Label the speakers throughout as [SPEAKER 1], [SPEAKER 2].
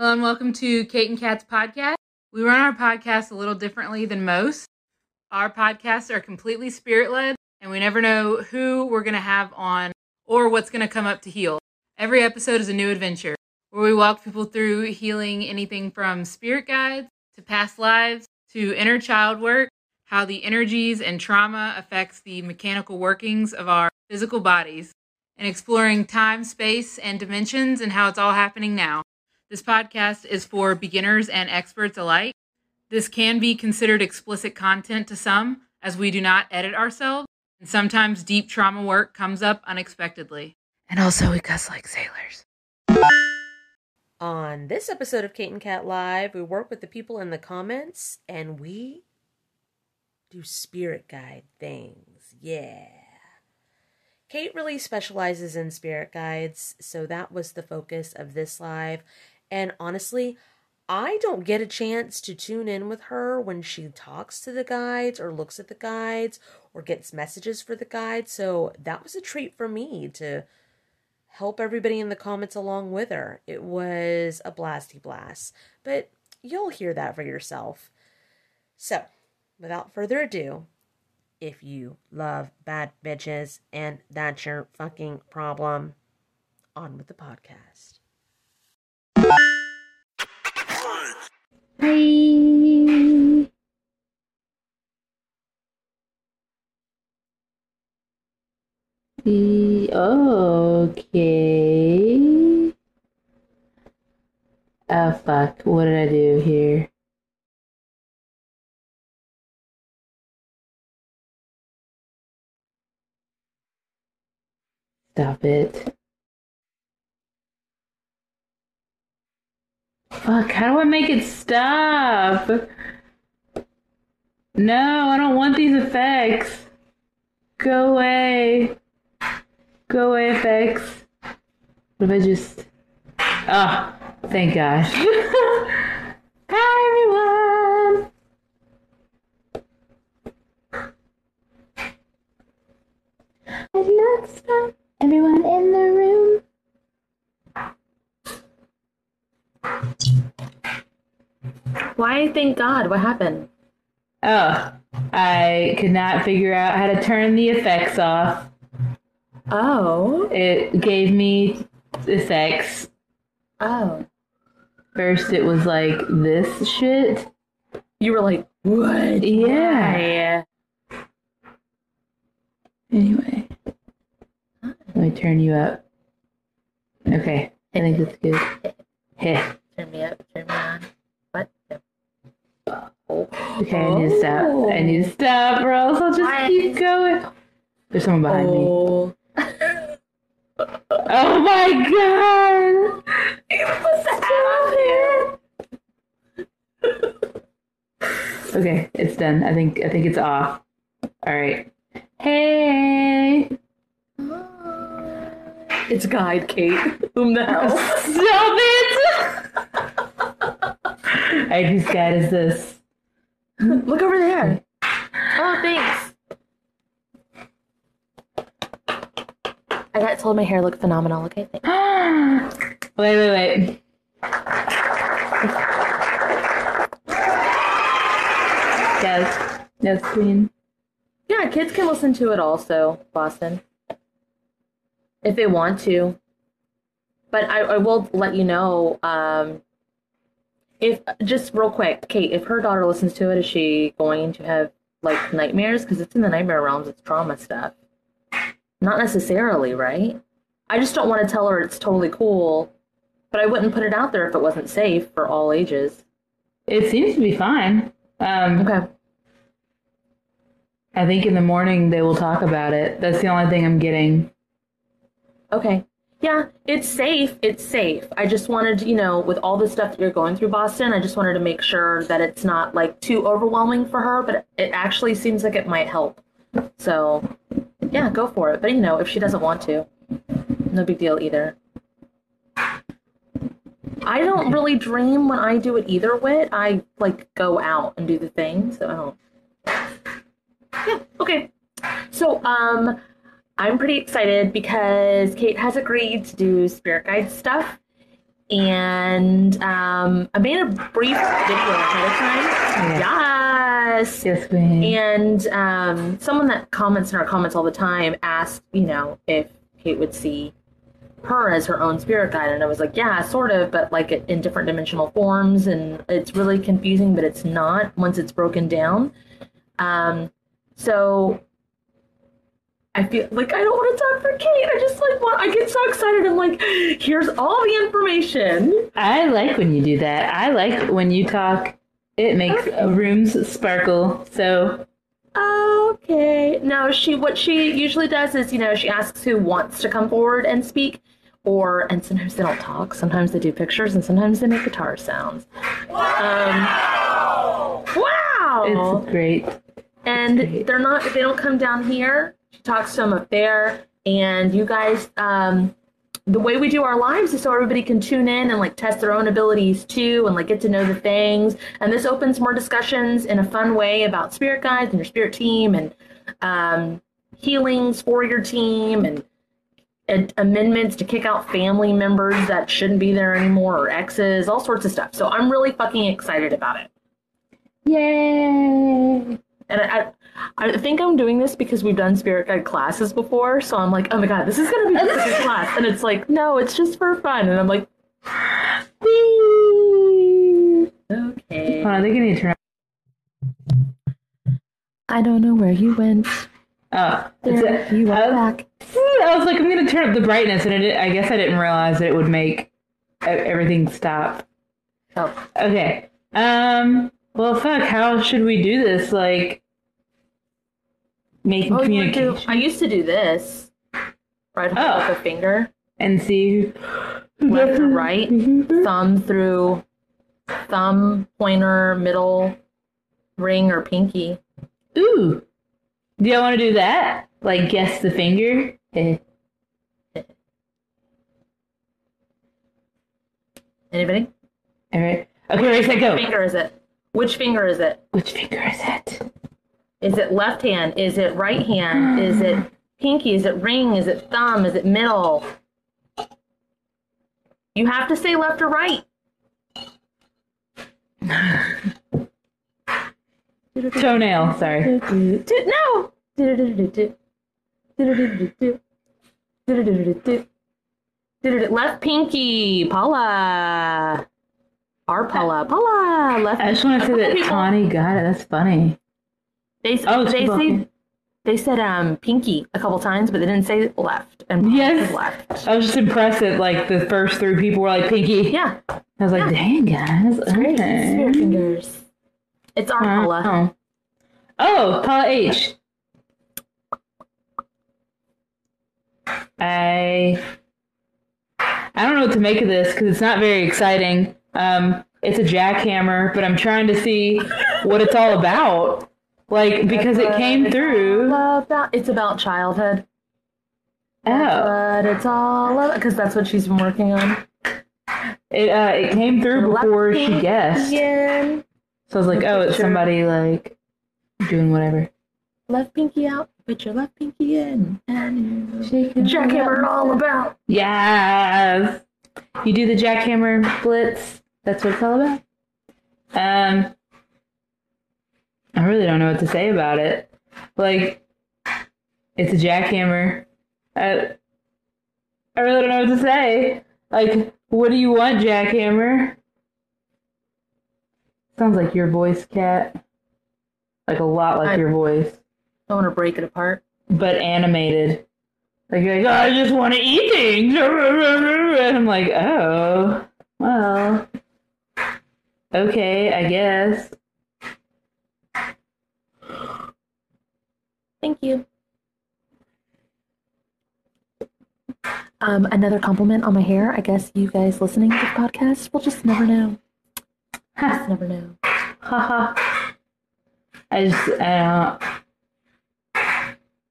[SPEAKER 1] Hello and welcome to Kate and Kat's podcast. We run our podcast a little differently than most. Our podcasts are completely spirit led, and we never know who we're going to have on or what's going to come up to heal. Every episode is a new adventure where we walk people through healing anything from spirit guides to past lives to inner child work, how the energies and trauma affects the mechanical workings of our physical bodies, and exploring time, space, and dimensions and how it's all happening now. This podcast is for beginners and experts alike. This can be considered explicit content to some, as we do not edit ourselves, and sometimes deep trauma work comes up unexpectedly. And also, we cuss like sailors.
[SPEAKER 2] On this episode of Kate and Kat Live, we work with the people in the comments and we do spirit guide things. Yeah. Kate really specializes in spirit guides, so that was the focus of this live. And honestly, I don't get a chance to tune in with her when she talks to the guides or looks at the guides or gets messages for the guides. So that was a treat for me to help everybody in the comments along with her. It was a blasty blast, but you'll hear that for yourself. So, without further ado, if you love bad bitches and that's your fucking problem, on with the podcast.
[SPEAKER 1] Hi. The okay. Oh fuck! What did I do here? Stop it. Fuck, how do I make it stop? No, I don't want these effects. Go away. Go away, effects. What if I just. Oh, thank gosh. Hi, everyone. Like stop everyone in the room.
[SPEAKER 2] Why thank God? What happened?
[SPEAKER 1] Oh, I could not figure out how to turn the effects off.
[SPEAKER 2] Oh.
[SPEAKER 1] It gave me effects.
[SPEAKER 2] Oh.
[SPEAKER 1] First, it was like this shit.
[SPEAKER 2] You were like, what?
[SPEAKER 1] Yeah. Anyway, let me turn you up. Okay, I think that's good. Heh.
[SPEAKER 2] Turn me up, turn me on.
[SPEAKER 1] Okay, I need to stop. I need to stop, or else I'll just keep going. There's someone behind me.
[SPEAKER 2] Oh.
[SPEAKER 1] Oh my god! Okay, it's done. I think I think it's off. All right. Hey.
[SPEAKER 2] It's Guide Kate. Whom the hell?
[SPEAKER 1] Stop it! Alright, whose guide is this?
[SPEAKER 2] Look over there. Oh, thanks. I got told my hair looked phenomenal. Okay, thanks.
[SPEAKER 1] wait, wait, wait. Yes. Yes, Queen.
[SPEAKER 2] Yeah, kids can listen to it also, Boston. If they want to. But I, I will let you know, um, if just real quick, Kate, if her daughter listens to it, is she going to have like nightmares? Because it's in the nightmare realms, it's trauma stuff. Not necessarily, right? I just don't want to tell her it's totally cool, but I wouldn't put it out there if it wasn't safe for all ages.
[SPEAKER 1] It seems to be fine. Um,
[SPEAKER 2] Okay.
[SPEAKER 1] I think in the morning they will talk about it. That's the only thing I'm getting.
[SPEAKER 2] Okay. Yeah, it's safe. It's safe. I just wanted, you know, with all the stuff that you're going through, Boston, I just wanted to make sure that it's not like too overwhelming for her, but it actually seems like it might help. So, yeah, go for it. But, you know, if she doesn't want to, no big deal either. I don't really dream when I do it either, Wit. I, like, go out and do the thing, so I don't. Yeah, okay. So, um, I'm pretty excited because Kate has agreed to do spirit guide stuff. and um, I made a brief video ahead of time. Yes.
[SPEAKER 1] Yes, queen.
[SPEAKER 2] And um, someone that comments in our comments all the time asked, you know, if Kate would see her as her own spirit guide, and I was like, yeah, sort of, but like in different dimensional forms, and it's really confusing, but it's not once it's broken down. Um, so I feel like I don't want to talk for Kate. I just like want. I get so excited. I'm like, here's all the information.
[SPEAKER 1] I like when you do that. I like when you talk. It makes rooms sparkle. So
[SPEAKER 2] Okay. No, she what she usually does is, you know, she asks who wants to come forward and speak, or and sometimes they don't talk. Sometimes they do pictures, and sometimes they make guitar sounds. Um, wow.
[SPEAKER 1] it's great.
[SPEAKER 2] and they're not. They don't come down here. She talks to them up there, and you guys. Um, the way we do our lives is so everybody can tune in and like test their own abilities too and like get to know the things and this opens more discussions in a fun way about spirit guides and your spirit team and um, healings for your team and and amendments to kick out family members that shouldn't be there anymore or exes all sorts of stuff so i'm really fucking excited about it
[SPEAKER 1] Yay!
[SPEAKER 2] and I, I, I think I'm doing this because we've done spirit guide classes before. So I'm like, oh my god, this is gonna be such a good class. And it's like, no, it's just for fun. And I'm like, okay.
[SPEAKER 1] Hold on, I think I need to turn.
[SPEAKER 2] I don't know where you went.
[SPEAKER 1] Oh,
[SPEAKER 2] There
[SPEAKER 1] it's a-
[SPEAKER 2] you
[SPEAKER 1] I was-
[SPEAKER 2] back.
[SPEAKER 1] I was like, I'm gonna turn up the brightness, and it, I guess I didn't realize that it would make e- everything stop.
[SPEAKER 2] Oh,
[SPEAKER 1] Okay. Um. Well, fuck. How should we do this? Like, making
[SPEAKER 2] oh
[SPEAKER 1] communication
[SPEAKER 2] do, I used to do this. Right, hold up oh. a finger,
[SPEAKER 1] and see
[SPEAKER 2] left right, thumb through, thumb, pointer, middle, ring, or pinky.
[SPEAKER 1] Ooh. Do y'all want to do that? Like, guess the finger?
[SPEAKER 2] Anybody?
[SPEAKER 1] All right. Okay, ready, set,
[SPEAKER 2] Which
[SPEAKER 1] go.
[SPEAKER 2] finger is it? Which finger is it?
[SPEAKER 1] Which finger is it?
[SPEAKER 2] Is it left hand? Is it right hand? Is it pinky? Is it ring? Is it thumb? Is it middle? You have to say left or right.
[SPEAKER 1] Toenail. Sorry.
[SPEAKER 2] No. Left pinky, Paula. Our Paula, Paula. Left.
[SPEAKER 1] I just want to say that Connie got it. That's funny.
[SPEAKER 2] They
[SPEAKER 1] Oh,
[SPEAKER 2] they say they said um pinky a couple times, but they didn't say left. And
[SPEAKER 1] Yes.
[SPEAKER 2] left.
[SPEAKER 1] I was just impressed that like the first three people were like pinky.
[SPEAKER 2] Yeah,
[SPEAKER 1] I was like,
[SPEAKER 2] Yeah.
[SPEAKER 1] dang guys.
[SPEAKER 2] it's great.
[SPEAKER 1] okay.
[SPEAKER 2] Spirit fingers. It's Paula.
[SPEAKER 1] Oh. Oh, Paula H. I I don't know what to make of this because it's not very exciting. Um, it's a jackhammer, but I'm trying to see what it's all about. Like because it came through.
[SPEAKER 2] About, it's about childhood.
[SPEAKER 1] Oh,
[SPEAKER 2] But it's all because that's what she's been working on.
[SPEAKER 1] it uh, it came through before she guessed.
[SPEAKER 2] Again.
[SPEAKER 1] So I was like, oh, it's somebody like doing whatever.
[SPEAKER 2] Left pinky out. Put your left pinky in. And
[SPEAKER 1] Shaking
[SPEAKER 2] jackhammer all about.
[SPEAKER 1] Yes. You do the jackhammer blitz. That's what it's all about. Um, I really don't know what to say about it. Like, it's a jackhammer. I, I really don't know what to say. Like, what do you want, jackhammer? Sounds like your voice, Kat. Like a lot like
[SPEAKER 2] I-
[SPEAKER 1] your voice,
[SPEAKER 2] I want to break it apart.
[SPEAKER 1] but animated. Like, you're like, oh, I just want to eat things. And I'm like, oh, well, okay, I guess.
[SPEAKER 2] Thank you. Um, another compliment on my hair. I guess you guys listening to the podcast will just never know. Just never know.
[SPEAKER 1] Haha. I just, don't.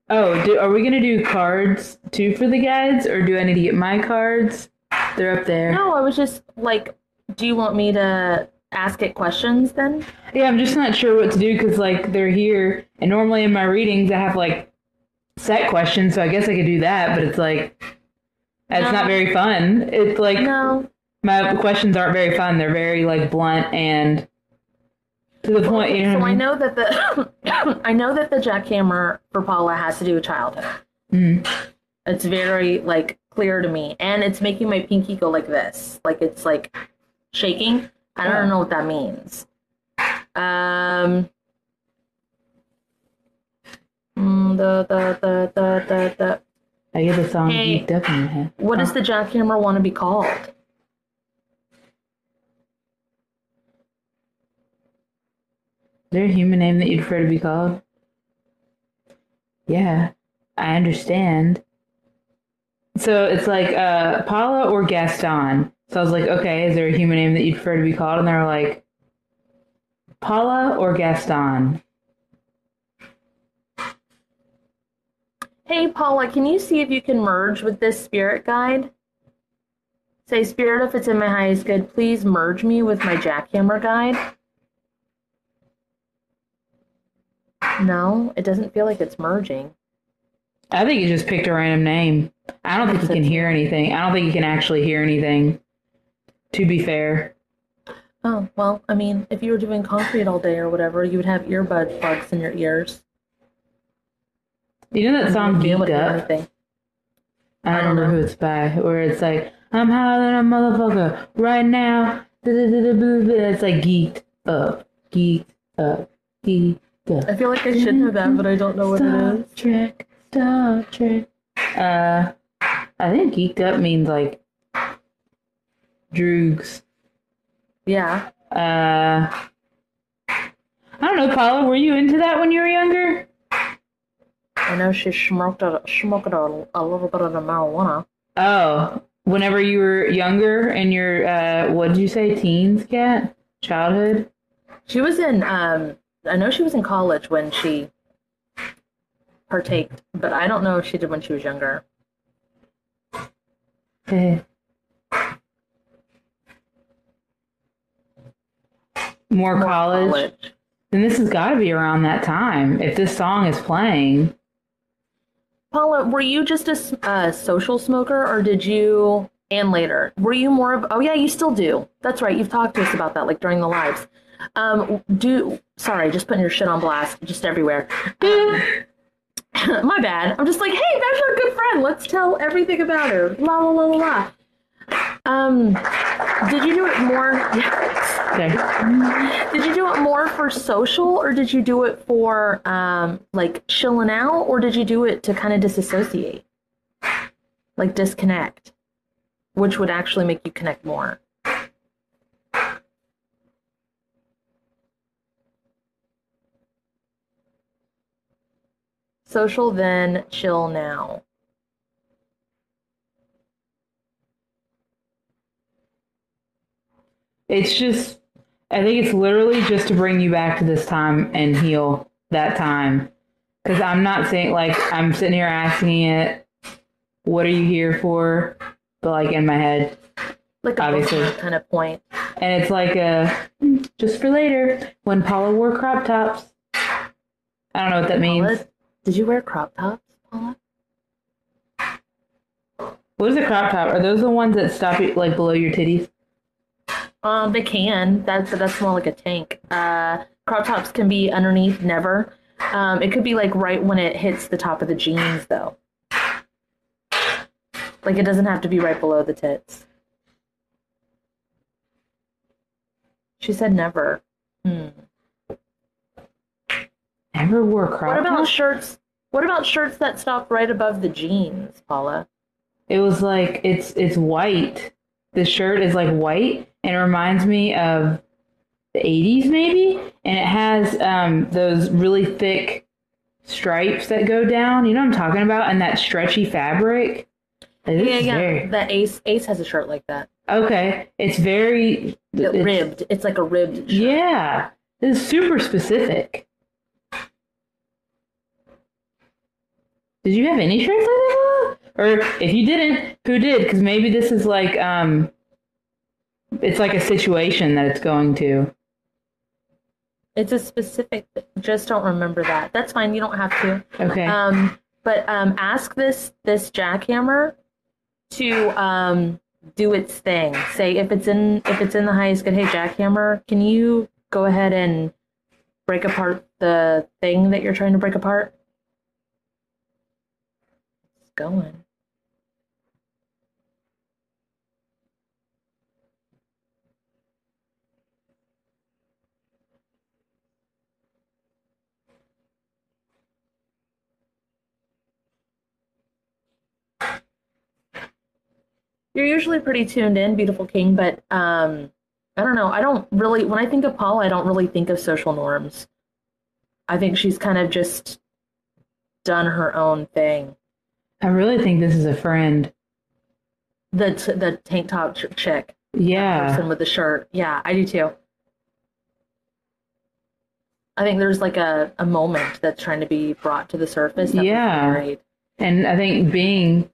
[SPEAKER 1] Oh, do, are we gonna do cards too for the guides, or do I need to get my cards? They're up there.
[SPEAKER 2] No, I was just like, do you want me to ask it questions then?
[SPEAKER 1] Yeah, I'm just not sure what to do because like they're here, and normally in my readings I have like set questions, so I guess I could do that, but it's like it's
[SPEAKER 2] No.
[SPEAKER 1] not very fun. It's like
[SPEAKER 2] No.
[SPEAKER 1] My questions aren't very fun. They're very like blunt and to the point. You know
[SPEAKER 2] so
[SPEAKER 1] I
[SPEAKER 2] I know that the I know that the jackhammer for Paula has to do with childhood.
[SPEAKER 1] Mhm.
[SPEAKER 2] It's very like clear to me, and it's making my pinky go like this, like it's like shaking. I don't
[SPEAKER 1] Oh.
[SPEAKER 2] know what that means. Um. mm, The the the the the the.
[SPEAKER 1] I get the song
[SPEAKER 2] Hey.
[SPEAKER 1] geeked up in my head.
[SPEAKER 2] What does
[SPEAKER 1] Oh.
[SPEAKER 2] the jackhammer want to be called?
[SPEAKER 1] Is there a human name that you'd prefer to be called? Yeah, I understand. So it's like uh, Paula or Gaston. So I was like, okay, is there a human name that you'd prefer to be called? And they were like, Paula or Gaston.
[SPEAKER 2] Hey Paula, can you see if you can merge with this spirit guide? Say, Spirit, if it's in my highest good, please merge me with my jackhammer guide. No, it doesn't feel like it's merging.
[SPEAKER 1] I think you just picked a random name. I don't think you can hear anything. I don't think you can actually hear anything. To be fair.
[SPEAKER 2] Oh, well, I mean, if you were doing concrete all day or whatever, you would have earbud plugs in your ears.
[SPEAKER 1] You know that song
[SPEAKER 2] You'd be able
[SPEAKER 1] Geeked Up?
[SPEAKER 2] anything.
[SPEAKER 1] I don't
[SPEAKER 2] I don't
[SPEAKER 1] remember
[SPEAKER 2] know.
[SPEAKER 1] who it's by, where it's like, I'm higher than a motherfucker right now. It's like geeked up, geeked up, geeked up.
[SPEAKER 2] I feel like I should know that, but I don't know what it
[SPEAKER 1] Star
[SPEAKER 2] is.
[SPEAKER 1] Trek, Star Trek. Uh, I think geeked up means like droogs.
[SPEAKER 2] Yeah.
[SPEAKER 1] Uh, I don't know, Paula. Were you into that when you were younger?
[SPEAKER 2] I know she smoked a, smoked a, a little bit of the marijuana.
[SPEAKER 1] Oh, whenever you were younger in your uh, what did you say, teens, cat, childhood?
[SPEAKER 2] She was in, um, I know she was in college when she partaked, but I don't know if she did when she was younger.
[SPEAKER 1] More,
[SPEAKER 2] More
[SPEAKER 1] college. Then this has got to be around that time. If this song is playing,
[SPEAKER 2] Paula, were you just a uh, social smoker, or did you, and later, were you more of? Oh yeah, you still do. That's right. You've talked to us about that, like during the lives. Um, do sorry, just putting your shit on blast, just everywhere. Um, my bad. I'm just like, hey, that's our good friend. Let's tell everything about her. La la la la la. Um, did you do it more?
[SPEAKER 1] okay.
[SPEAKER 2] Did you do it more for social, or did you do it for um, like chilling out, or did you do it to kind of disassociate, like disconnect, which would actually make you connect more? Social, then chill now.
[SPEAKER 1] It's just, I think it's literally just to bring you back to this time and heal that time. Because I'm not saying, like, I'm sitting here asking it, what are you here for? But, like, in my head.
[SPEAKER 2] Like
[SPEAKER 1] Obviously.
[SPEAKER 2] kind of point.
[SPEAKER 1] And it's like a, hmm, just for later, when Paula wore crop tops. I don't know what that means.
[SPEAKER 2] Did you wear crop tops, Paula?
[SPEAKER 1] What is a crop top? Are those the ones that stop you, like, below your titties?
[SPEAKER 2] Um, they can. That's that's more like a tank. Uh, crop tops can be underneath, never. Um, it could be like right when it hits the top of the jeans, though. Like it doesn't have to be right below the tits. She said never. Hmm.
[SPEAKER 1] Never wore crop
[SPEAKER 2] What about shirts? What about shirts that stop right above the jeans, Paula?
[SPEAKER 1] It was like it's it's white. The shirt is like white and it reminds me of the 80s maybe and it has um those really thick stripes that go down. You know what I'm talking about? And that stretchy fabric. Like,
[SPEAKER 2] Yeah, yeah.
[SPEAKER 1] very-
[SPEAKER 2] That Ace Ace has a shirt like that.
[SPEAKER 1] okay. It's very
[SPEAKER 2] It
[SPEAKER 1] it's-
[SPEAKER 2] ribbed. It's like a ribbed. Shirt.
[SPEAKER 1] Yeah. This is super specific. Did you have any shirts like that? Or if you didn't, who did? Because maybe this is like um, it's like a situation that it's going to.
[SPEAKER 2] It's a specific. Just don't remember that. That's fine. You don't have to.
[SPEAKER 1] Okay.
[SPEAKER 2] Um, but um, ask this this jackhammer to um, do its thing. Say if it's in if it's in the highest good, hey jackhammer, can you go ahead and break apart the thing that you're trying to break apart? It's going. You're usually pretty tuned in, beautiful king, but um I don't know. I don't really when I think of Paula, I don't really think of social norms. I think she's kind of just done her own thing.
[SPEAKER 1] I really think this is a friend.
[SPEAKER 2] The t- the tank top ch- chick,
[SPEAKER 1] Yeah.
[SPEAKER 2] person with the shirt. Yeah, I do too. I think there's like a, a moment that's trying to be brought to the surface.
[SPEAKER 1] Yeah. And I think being,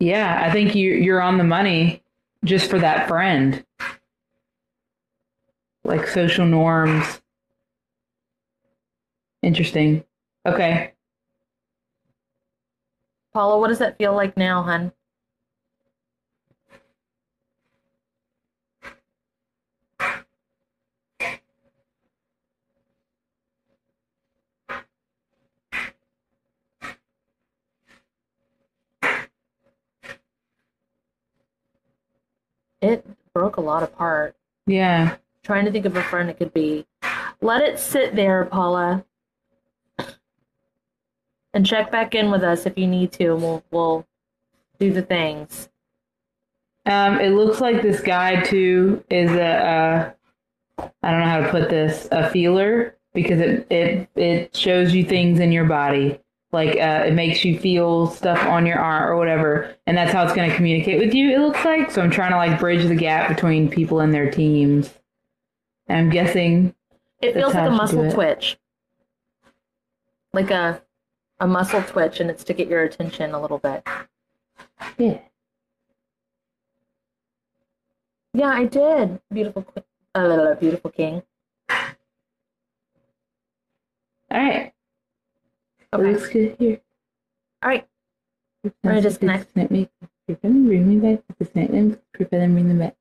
[SPEAKER 1] yeah, I think you you're on the money just for that friend. Like social norms. Interesting. Okay.
[SPEAKER 2] Paula, what does that feel like now, hun? It broke a lot apart.
[SPEAKER 1] Yeah.
[SPEAKER 2] Trying to think of a friend it could be. Let it sit there, Paula. And check back in with us if you need to, and we'll we'll do the things.
[SPEAKER 1] Um, it looks like this guide too is a uh, I don't know how to put this a feeler because it it it shows you things in your body like uh, it makes you feel stuff on your arm or whatever and that's how it's going to communicate with you it looks like so i'm trying to like bridge the gap between people and their teams i'm guessing
[SPEAKER 2] It feels like a muscle twitch. Like a a muscle twitch and it's to get your attention a little bit.
[SPEAKER 1] yeah
[SPEAKER 2] Yeah, I did. Beautiful uh, beautiful king.
[SPEAKER 1] all right
[SPEAKER 2] Okay.
[SPEAKER 1] looks good here
[SPEAKER 2] All right. gonna disconnect.
[SPEAKER 1] me bring me back disconnect them prepare them bring them back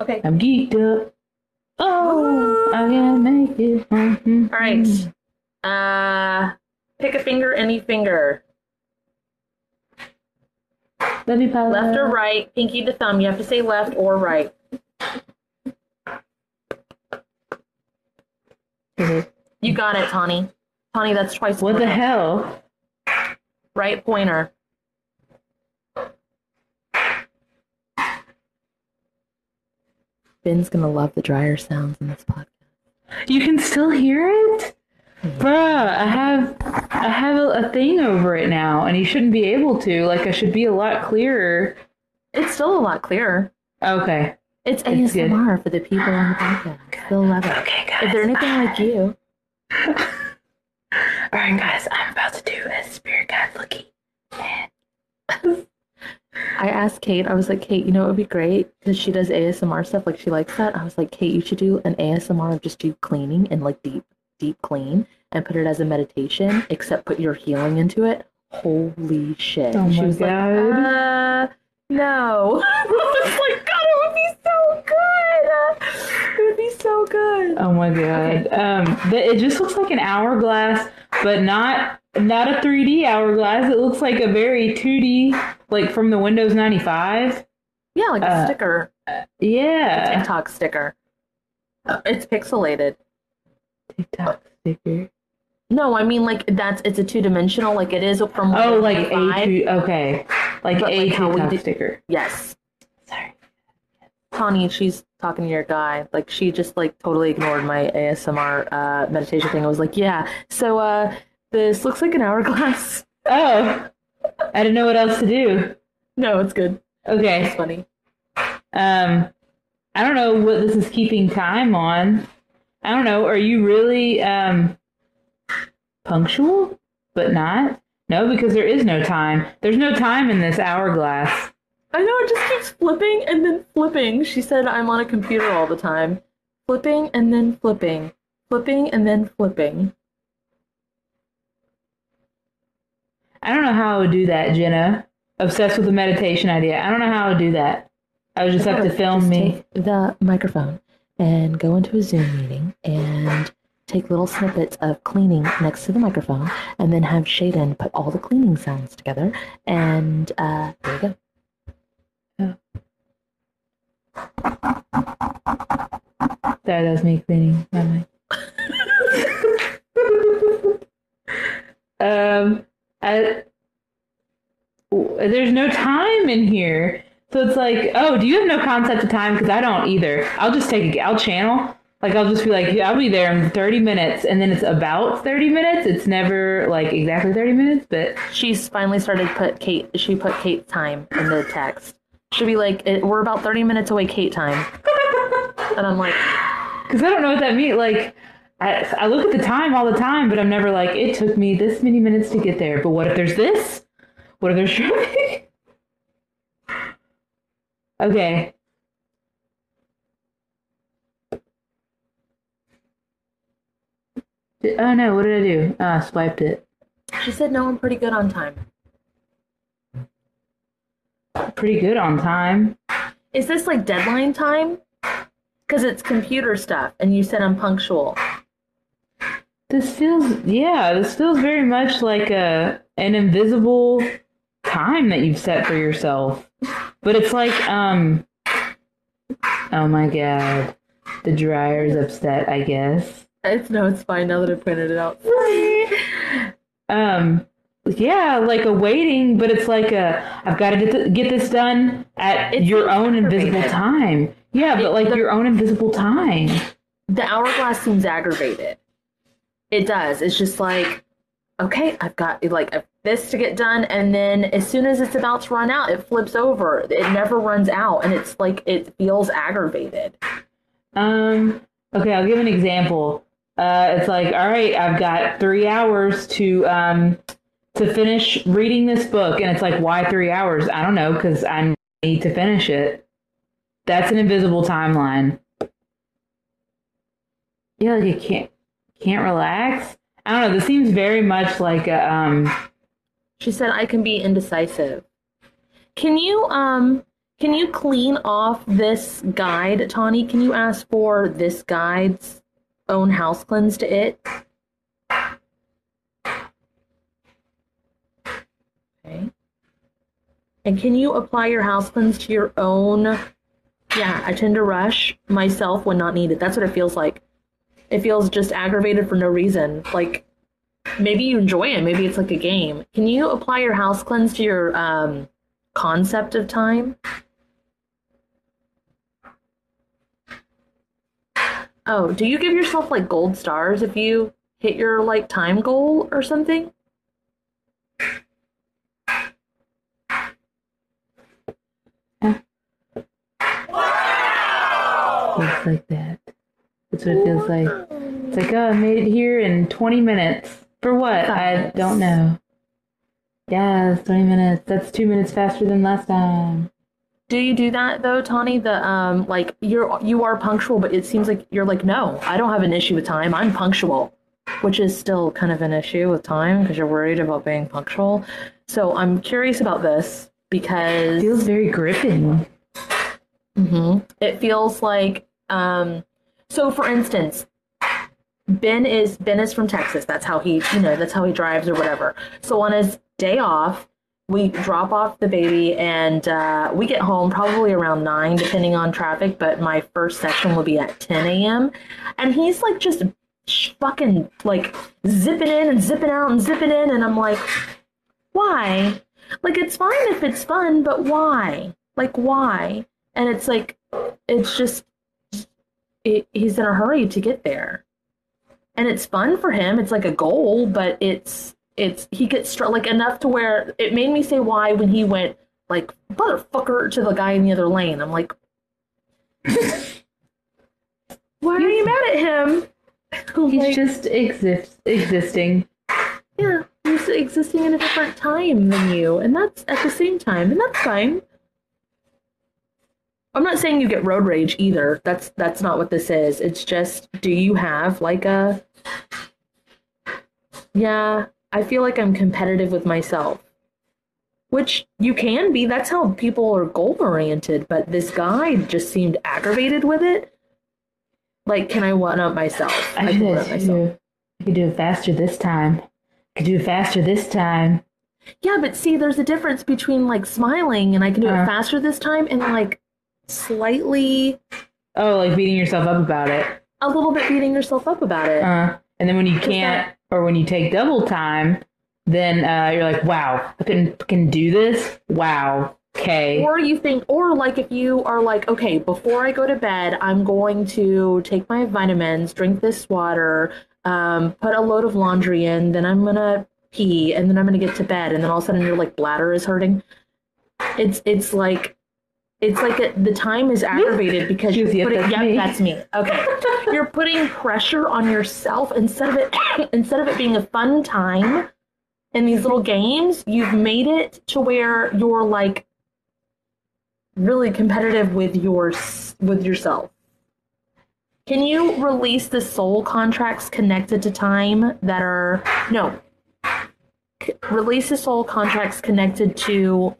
[SPEAKER 2] Okay.
[SPEAKER 1] I'm geeked up. Oh, I can make it. Mhm.
[SPEAKER 2] All right. Uh pick a finger, any finger.
[SPEAKER 1] Let me pause.
[SPEAKER 2] Left or right, pinky to thumb. You have to say left or right. Mhm. You got it, Tawny. Tawny, that's twice.
[SPEAKER 1] What the hell?
[SPEAKER 2] Right pointer. Ben's gonna love the dryer sounds in this podcast.
[SPEAKER 1] You can still hear it? Hmm. Bruh, I have I have a, a thing over it now, and you shouldn't be able to. Like, I should be a lot clearer.
[SPEAKER 2] It's still a lot clearer.
[SPEAKER 1] Okay.
[SPEAKER 2] It's
[SPEAKER 1] It's good.
[SPEAKER 2] ASMR for the people on the podcast. They'll love it.
[SPEAKER 1] Okay, guys.
[SPEAKER 2] If they're anything like you,
[SPEAKER 1] All right, guys. I'm about to do a spirit guide looky.
[SPEAKER 2] I asked Kate, I was like, Kate, you know, it would be great because she does ASMR stuff. Like, she likes that. I was like, Kate, you should do an ASMR of just you cleaning and like deep, deep clean and put it as a meditation, except put your healing into it. Holy shit.
[SPEAKER 1] Oh
[SPEAKER 2] she
[SPEAKER 1] my
[SPEAKER 2] was
[SPEAKER 1] God.
[SPEAKER 2] like, uh, no. I was like, God, it would be so good. It would be so good.
[SPEAKER 1] Oh my god. Um, but it just looks like an hourglass, but not not a 3D hourglass. It looks like a very 2D, like from the Windows 95.
[SPEAKER 2] Yeah, like a
[SPEAKER 1] Uh,
[SPEAKER 2] sticker,
[SPEAKER 1] Yeah.
[SPEAKER 2] TikTok sticker. It's pixelated.
[SPEAKER 1] TikTok sticker.
[SPEAKER 2] No, I mean like that's it's a two dimensional. Like it is from
[SPEAKER 1] Oh, like a two, okay, like
[SPEAKER 2] But,
[SPEAKER 1] a
[SPEAKER 2] like,
[SPEAKER 1] TikTok
[SPEAKER 2] did-
[SPEAKER 1] sticker.
[SPEAKER 2] Yes. Tawny, she's talking to your guy. Like she just like totally ignored my ASMR uh, meditation thing. I was like, yeah. So uh, this looks like an hourglass.
[SPEAKER 1] Oh, I didn't know what else to do.
[SPEAKER 2] no, it's good.
[SPEAKER 1] Okay, it's
[SPEAKER 2] funny.
[SPEAKER 1] Um, I don't know what this is keeping time on. I don't know. Are you really um punctual, but not? No, because there is no time. There's no time in this hourglass.
[SPEAKER 2] I know it just keeps flipping and then flipping. She said I'm on a computer all the time, flipping and then flipping, flipping and then flipping.
[SPEAKER 1] I don't know how I would do that, Jenna. obsessed with the meditation idea. I don't know how I would do that. I would just have to film
[SPEAKER 2] Just
[SPEAKER 1] me.
[SPEAKER 2] take the microphone and go into a Zoom meeting and take little snippets of cleaning next to the microphone, and then have Shaden put all the cleaning sounds together, and uh, there you go.
[SPEAKER 1] Sorry, that was me cleaning my mic. um, I, there's no time in here, so it's like, oh, do you have no concept of time? Because I don't either. I'll just take a, I'll channel. Like I'll just be like, yeah, I'll be there in 30 minutes, and then it's about 30 minutes. It's never like exactly 30 minutes, but
[SPEAKER 2] She's finally started put Kate. She put Kate's time in the text. She'll be like, "It- "We're about thirty minutes away, Kate time," and I'm like,
[SPEAKER 1] because I don't know what that means. Like, I, I look at the time all the time, but I'm never like, it took me this many minutes to get there. But what if there's this? What if there's traffic? okay. Di- Oh no, what did I do? Ah, swiped it.
[SPEAKER 2] "She said no, I'm pretty good on time."
[SPEAKER 1] Pretty good on time.
[SPEAKER 2] Is this like deadline time? Because it's computer stuff, and you said I'm punctual.
[SPEAKER 1] This feels, yeah, this feels very much like a an invisible time that you've set for yourself. But it's like, um, oh my god, the dryer's upset. I guess.
[SPEAKER 2] It's no, it's fine now that I pointed it out.
[SPEAKER 1] Um, yeah, like a waiting, but it's like a I've got to get th- get this done at
[SPEAKER 2] It's
[SPEAKER 1] your own invisible time. Yeah,
[SPEAKER 2] It-
[SPEAKER 1] but like
[SPEAKER 2] the-
[SPEAKER 1] your own invisible time.
[SPEAKER 2] The hourglass seems aggravated. It does. It's just like, okay, I've got like this to get done, and then as soon as it's about to run out, it flips over. It never runs out, and it's like it feels aggravated.
[SPEAKER 1] Um, okay, I'll give an example. Uh, it's like, all right, I've got three hours to um to finish reading this book, and it's like, why three hours? I don't know, because I need to finish it. That's an invisible timeline. Yeah, like you can't can't relax. I don't know. This seems very much like a um.
[SPEAKER 2] She said I can be indecisive. Can you um can you clean off this guide, Tawny? Can you ask for this guide's own house cleanse to it? And can you apply your house cleanse to your own yeah, I tend to rush myself when not needed. That's what it feels like. It feels just aggravated for no reason. Like maybe you enjoy it maybe it's like a game can you apply your house cleanse to your um concept of time oh do you give yourself like gold stars if you hit your like time goal or something
[SPEAKER 1] Feels like that. That's what it feels like. It's like, oh, I made it here in 20 minutes. For what? I don't know. Yeah, 20 minutes. That's two minutes faster than last time.
[SPEAKER 2] do you do that though tawny the um like you're you are punctual but it seems like you're like no i don't have an issue with time i'm punctual which is still kind of an issue with time because you're worried about being punctual so i'm curious about this because it
[SPEAKER 1] feels very gripping.
[SPEAKER 2] hmm It feels like um so for instance Ben is Ben is from Texas. That's how he, you know, that's how he drives or whatever. So on his day off, we drop off the baby and uh, we get home probably around nine, depending on traffic. But my first session will be at 10 a.m. And he's like just fucking like zipping in and zipping out and zipping in, and I'm like, why? Like it's fine if it's fun, but why? Like why? And it's like, it's just, it, he's in a hurry to get there and it's fun for him. It's like a goal, but it's it's he gets str- like enough to where it made me say why when he went like motherfucker to the guy in the other lane. I'm like, why are you mad at him? I'm
[SPEAKER 1] He's just exist existing.
[SPEAKER 2] yeah, he's existing in a different time than you, and that's at the same time, and that's fine. I'm not saying you get road rage either. That's that's not what this is. It's just do you have like a Yeah, I feel like I'm competitive with myself. Which you can be. That's how people are goal oriented. But this guy just seemed aggravated with it. Like, can I one up myself?
[SPEAKER 1] I
[SPEAKER 2] can
[SPEAKER 1] could,
[SPEAKER 2] one up myself.
[SPEAKER 1] I could do it faster this time. I could do it faster this time.
[SPEAKER 2] Yeah, but see, there's a difference between like smiling and I can do
[SPEAKER 1] Uh.
[SPEAKER 2] it faster this time and like slightly
[SPEAKER 1] Oh, like beating yourself up about it.
[SPEAKER 2] a little bit beating yourself up about it.
[SPEAKER 1] Uh, and then when you can't,
[SPEAKER 2] that-
[SPEAKER 1] or when you take double time, then uh, you're like, wow, I can can do this. Wow. Okay.
[SPEAKER 2] Or you think, or like if you are like, okay, before I go to bed, I'm going to take my vitamins, drink this water, um, put a load of laundry in, then I'm gonna pee, and then I'm gonna get to bed, and then all of a sudden your like bladder is hurting. It's it's like it's like a, the time is aggravated because you're putting
[SPEAKER 1] that's
[SPEAKER 2] yep,
[SPEAKER 1] me.
[SPEAKER 2] that's me. Okay, you're putting pressure on yourself instead of it instead of it being a fun time in these little games. You've made it to where you're like really competitive with your with yourself. Can you release the soul contracts connected to time that are no? C- release the soul contracts connected to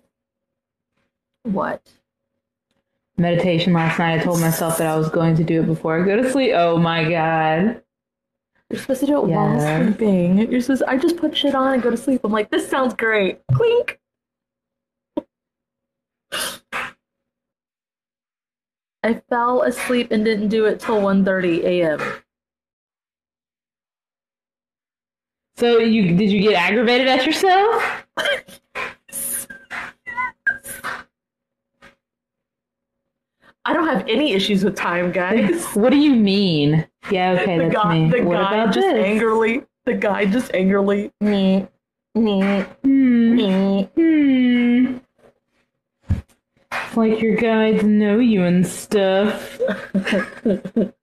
[SPEAKER 2] what?
[SPEAKER 1] Meditation last night. I told myself that I was going to do it before I go to sleep. Oh my god.
[SPEAKER 2] You're supposed to do it while
[SPEAKER 1] Yeah.
[SPEAKER 2] sleeping. You're supposed. I just put shit on and go to sleep. I'm like, this sounds great. Clink. I fell asleep and didn't do it till 1:30 a.m.
[SPEAKER 1] So you did you get aggravated at yourself?
[SPEAKER 2] I don't have any issues with time, guys.
[SPEAKER 1] What do you mean? Yeah, okay,
[SPEAKER 2] the
[SPEAKER 1] that's
[SPEAKER 2] guy,
[SPEAKER 1] me.
[SPEAKER 2] the
[SPEAKER 1] what
[SPEAKER 2] guy
[SPEAKER 1] about
[SPEAKER 2] just
[SPEAKER 1] this?
[SPEAKER 2] angrily, the guy just angrily, me, me,
[SPEAKER 1] Hmm.
[SPEAKER 2] me.
[SPEAKER 1] Hmm. It's like your guides know you and stuff.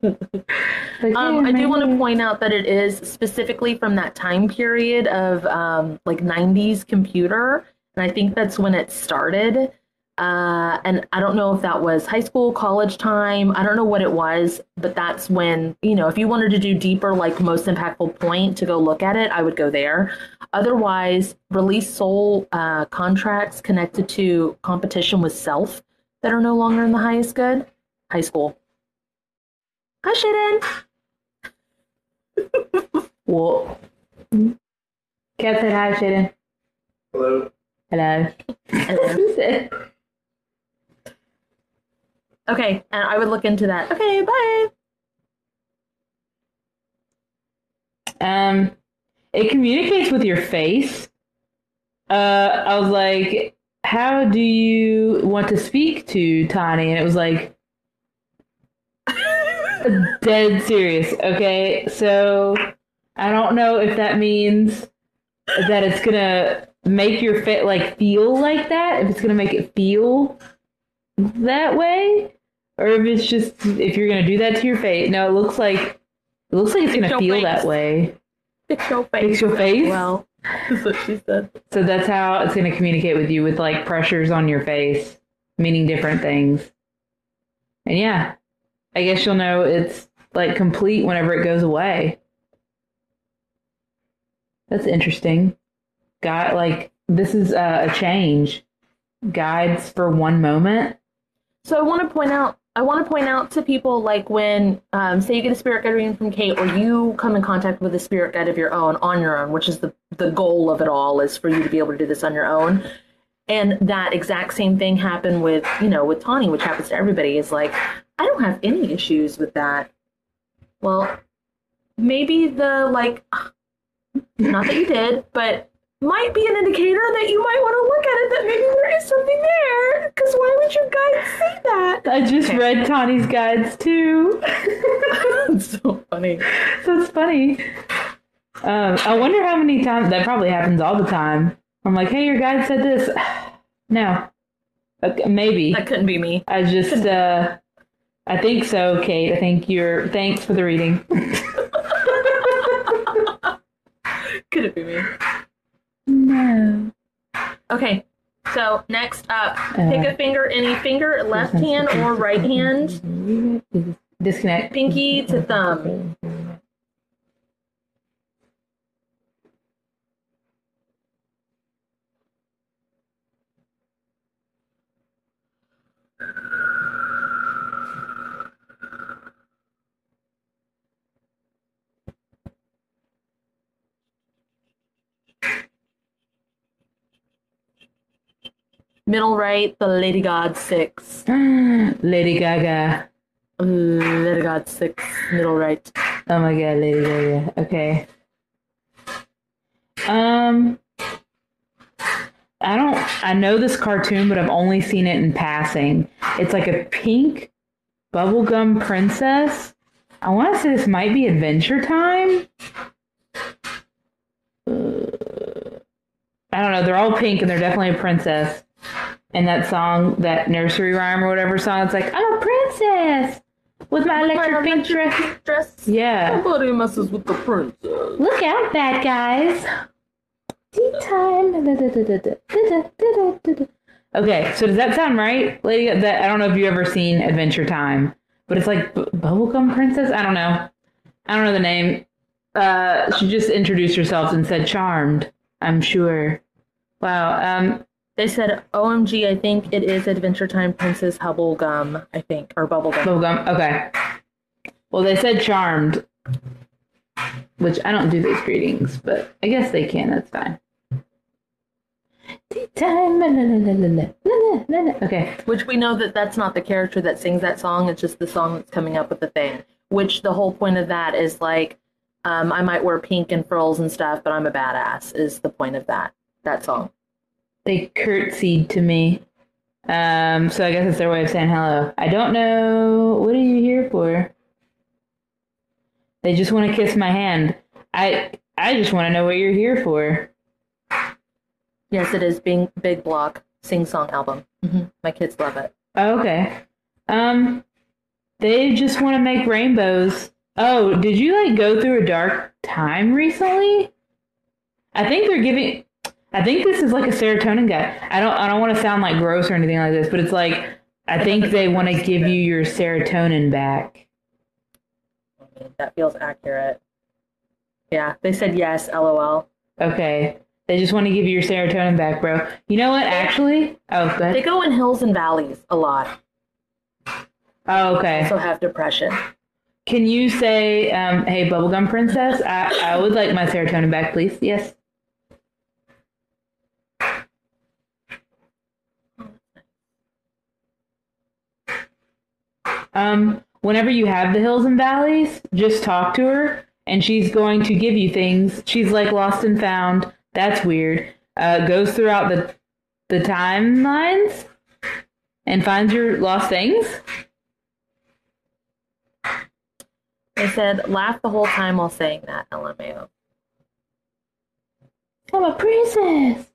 [SPEAKER 1] Like,
[SPEAKER 2] Um, I do want to point out that it is specifically from that time period of um, like 90s computer. And I think that's when it started. Uh, and I don't know if that was high school, college time. I don't know what it was, but that's when, you know, if you wanted to do deeper, like most impactful point to go look at it, I would go there. Otherwise, release soul uh, contracts connected to competition with self that are no longer in the highest good. High school. Hi, Shaden.
[SPEAKER 1] Whoa. Kat said hi, Shaden.
[SPEAKER 3] Hello.
[SPEAKER 1] Hello.
[SPEAKER 2] Hello. Okay, and I would look into that. Okay, bye.
[SPEAKER 1] um, it communicates with your face. Uh, I was like, how do you want to speak to Tawny? And it was like, dead serious. Okay, so I don't know if that means that it's gonna make your fit like feel like that. If it's gonna make it feel that way, or if it's just if you're gonna do that to your face. No, it looks like it looks like it's
[SPEAKER 2] Fix
[SPEAKER 1] gonna
[SPEAKER 2] your
[SPEAKER 1] feel
[SPEAKER 2] face.
[SPEAKER 1] that way.
[SPEAKER 2] Fix your face.
[SPEAKER 1] Fix your face.
[SPEAKER 2] Well, that's what she said.
[SPEAKER 1] So that's how it's gonna communicate with you with like pressures on your face, meaning different things. And yeah, I guess you'll know it's like complete whenever it goes away. That's interesting. Got like this is uh, a change. Guides for one moment.
[SPEAKER 2] So I want to point out. I want to point out to people like when, um, say, you get a spirit guide reading from Kate, or you come in contact with a spirit guide of your own on your own, which is the the goal of it all, is for you to be able to do this on your own. And that exact same thing happened with, you know, with Tawny, which happens to everybody. Is like, I don't have any issues with that. Well, maybe the like, not that you did, but might be an indicator that you might want to look at it that maybe there is something there. Because why would your guide say that?
[SPEAKER 1] I just
[SPEAKER 2] Okay.
[SPEAKER 1] read Tawny's guides too.
[SPEAKER 2] it's so funny.
[SPEAKER 1] so it's funny. Um, I wonder how many times that probably happens all the time. I'm like, hey, your guide said this. no, okay, maybe.
[SPEAKER 2] That couldn't be me.
[SPEAKER 1] I just, uh, I think so, Kate. I think you're. Thanks for the reading.
[SPEAKER 2] Could it be me.
[SPEAKER 1] No.
[SPEAKER 2] Okay. So next up, pick
[SPEAKER 1] Uh,
[SPEAKER 2] a finger, any finger, left hand or right hand,
[SPEAKER 1] Disconnect.
[SPEAKER 2] pinky to thumb. Middle right, the Lady God six.
[SPEAKER 1] Lady Gaga.
[SPEAKER 2] Lady God six. Middle right.
[SPEAKER 1] Oh my god, Lady Gaga. Okay. Um I don't I know this cartoon, but I've only seen it in passing. It's like a pink bubblegum princess. I want to say this might be Adventure Time. Uh, I don't know. They're all pink and they're definitely a princess. And that song, that nursery rhyme or whatever song, it's like, I'm a princess with my electric pink dress.
[SPEAKER 2] Dress.
[SPEAKER 1] Yeah.
[SPEAKER 2] Nobody messes with the princess.
[SPEAKER 1] Look out, bad guys. Tea time. Okay, so does that sound right, lady? That I don't know if you've ever seen Adventure Time, but it's like B- Bubblegum Princess. I don't know. I don't know the name. Uh, she just introduced herself and said "Charmed." I'm sure. Wow. Um.
[SPEAKER 2] They said, OMG, I think it is Adventure Time Princess Bubblegum, I think, or Bubblegum.
[SPEAKER 1] Bubblegum. Okay. Well, they said "Charmed," which I don't do those greetings, but I guess they can. That's fine. Tea time. la, la, la. Okay.
[SPEAKER 2] Which we know that that's not the character that sings that song. It's just the song that's coming up with the thing. Which the whole point of that is like, um, I might wear pink and frills and stuff, but I'm a badass. Is the point of that that song?
[SPEAKER 1] They curtsied to me. Um, so I guess it's their way of saying hello. I don't know. What are you here for? They just want to kiss my hand. I I just want to know what you're here for.
[SPEAKER 2] Yes, it is. Being Big Block sing song album. hmm My kids love it.
[SPEAKER 1] Oh, okay. Um, they just want to make rainbows. Oh, did you like go through a dark time recently? I think they're giving. I think this is like a serotonin guy. I don't. I don't want to sound like gross or anything like this, but it's like I think they want to give you your serotonin back.
[SPEAKER 2] That feels accurate. Yeah, they said yes. LOL.
[SPEAKER 1] Okay. They just want to give you your serotonin back, bro. You know what? Actually, oh, go
[SPEAKER 2] They go in hills and valleys a lot.
[SPEAKER 1] Oh, okay.
[SPEAKER 2] Also have depression.
[SPEAKER 1] Can you say, um, "Hey, bubblegum princess, I, I would like my serotonin back, please"? Yes. Um, whenever you have the hills and valleys, just talk to her, and she's going to give you things. She's like lost and found. That's weird. Uh, goes throughout the the timelines and finds your lost things.
[SPEAKER 2] They said laugh the whole time while saying that. LMAO.
[SPEAKER 1] I'm a princess.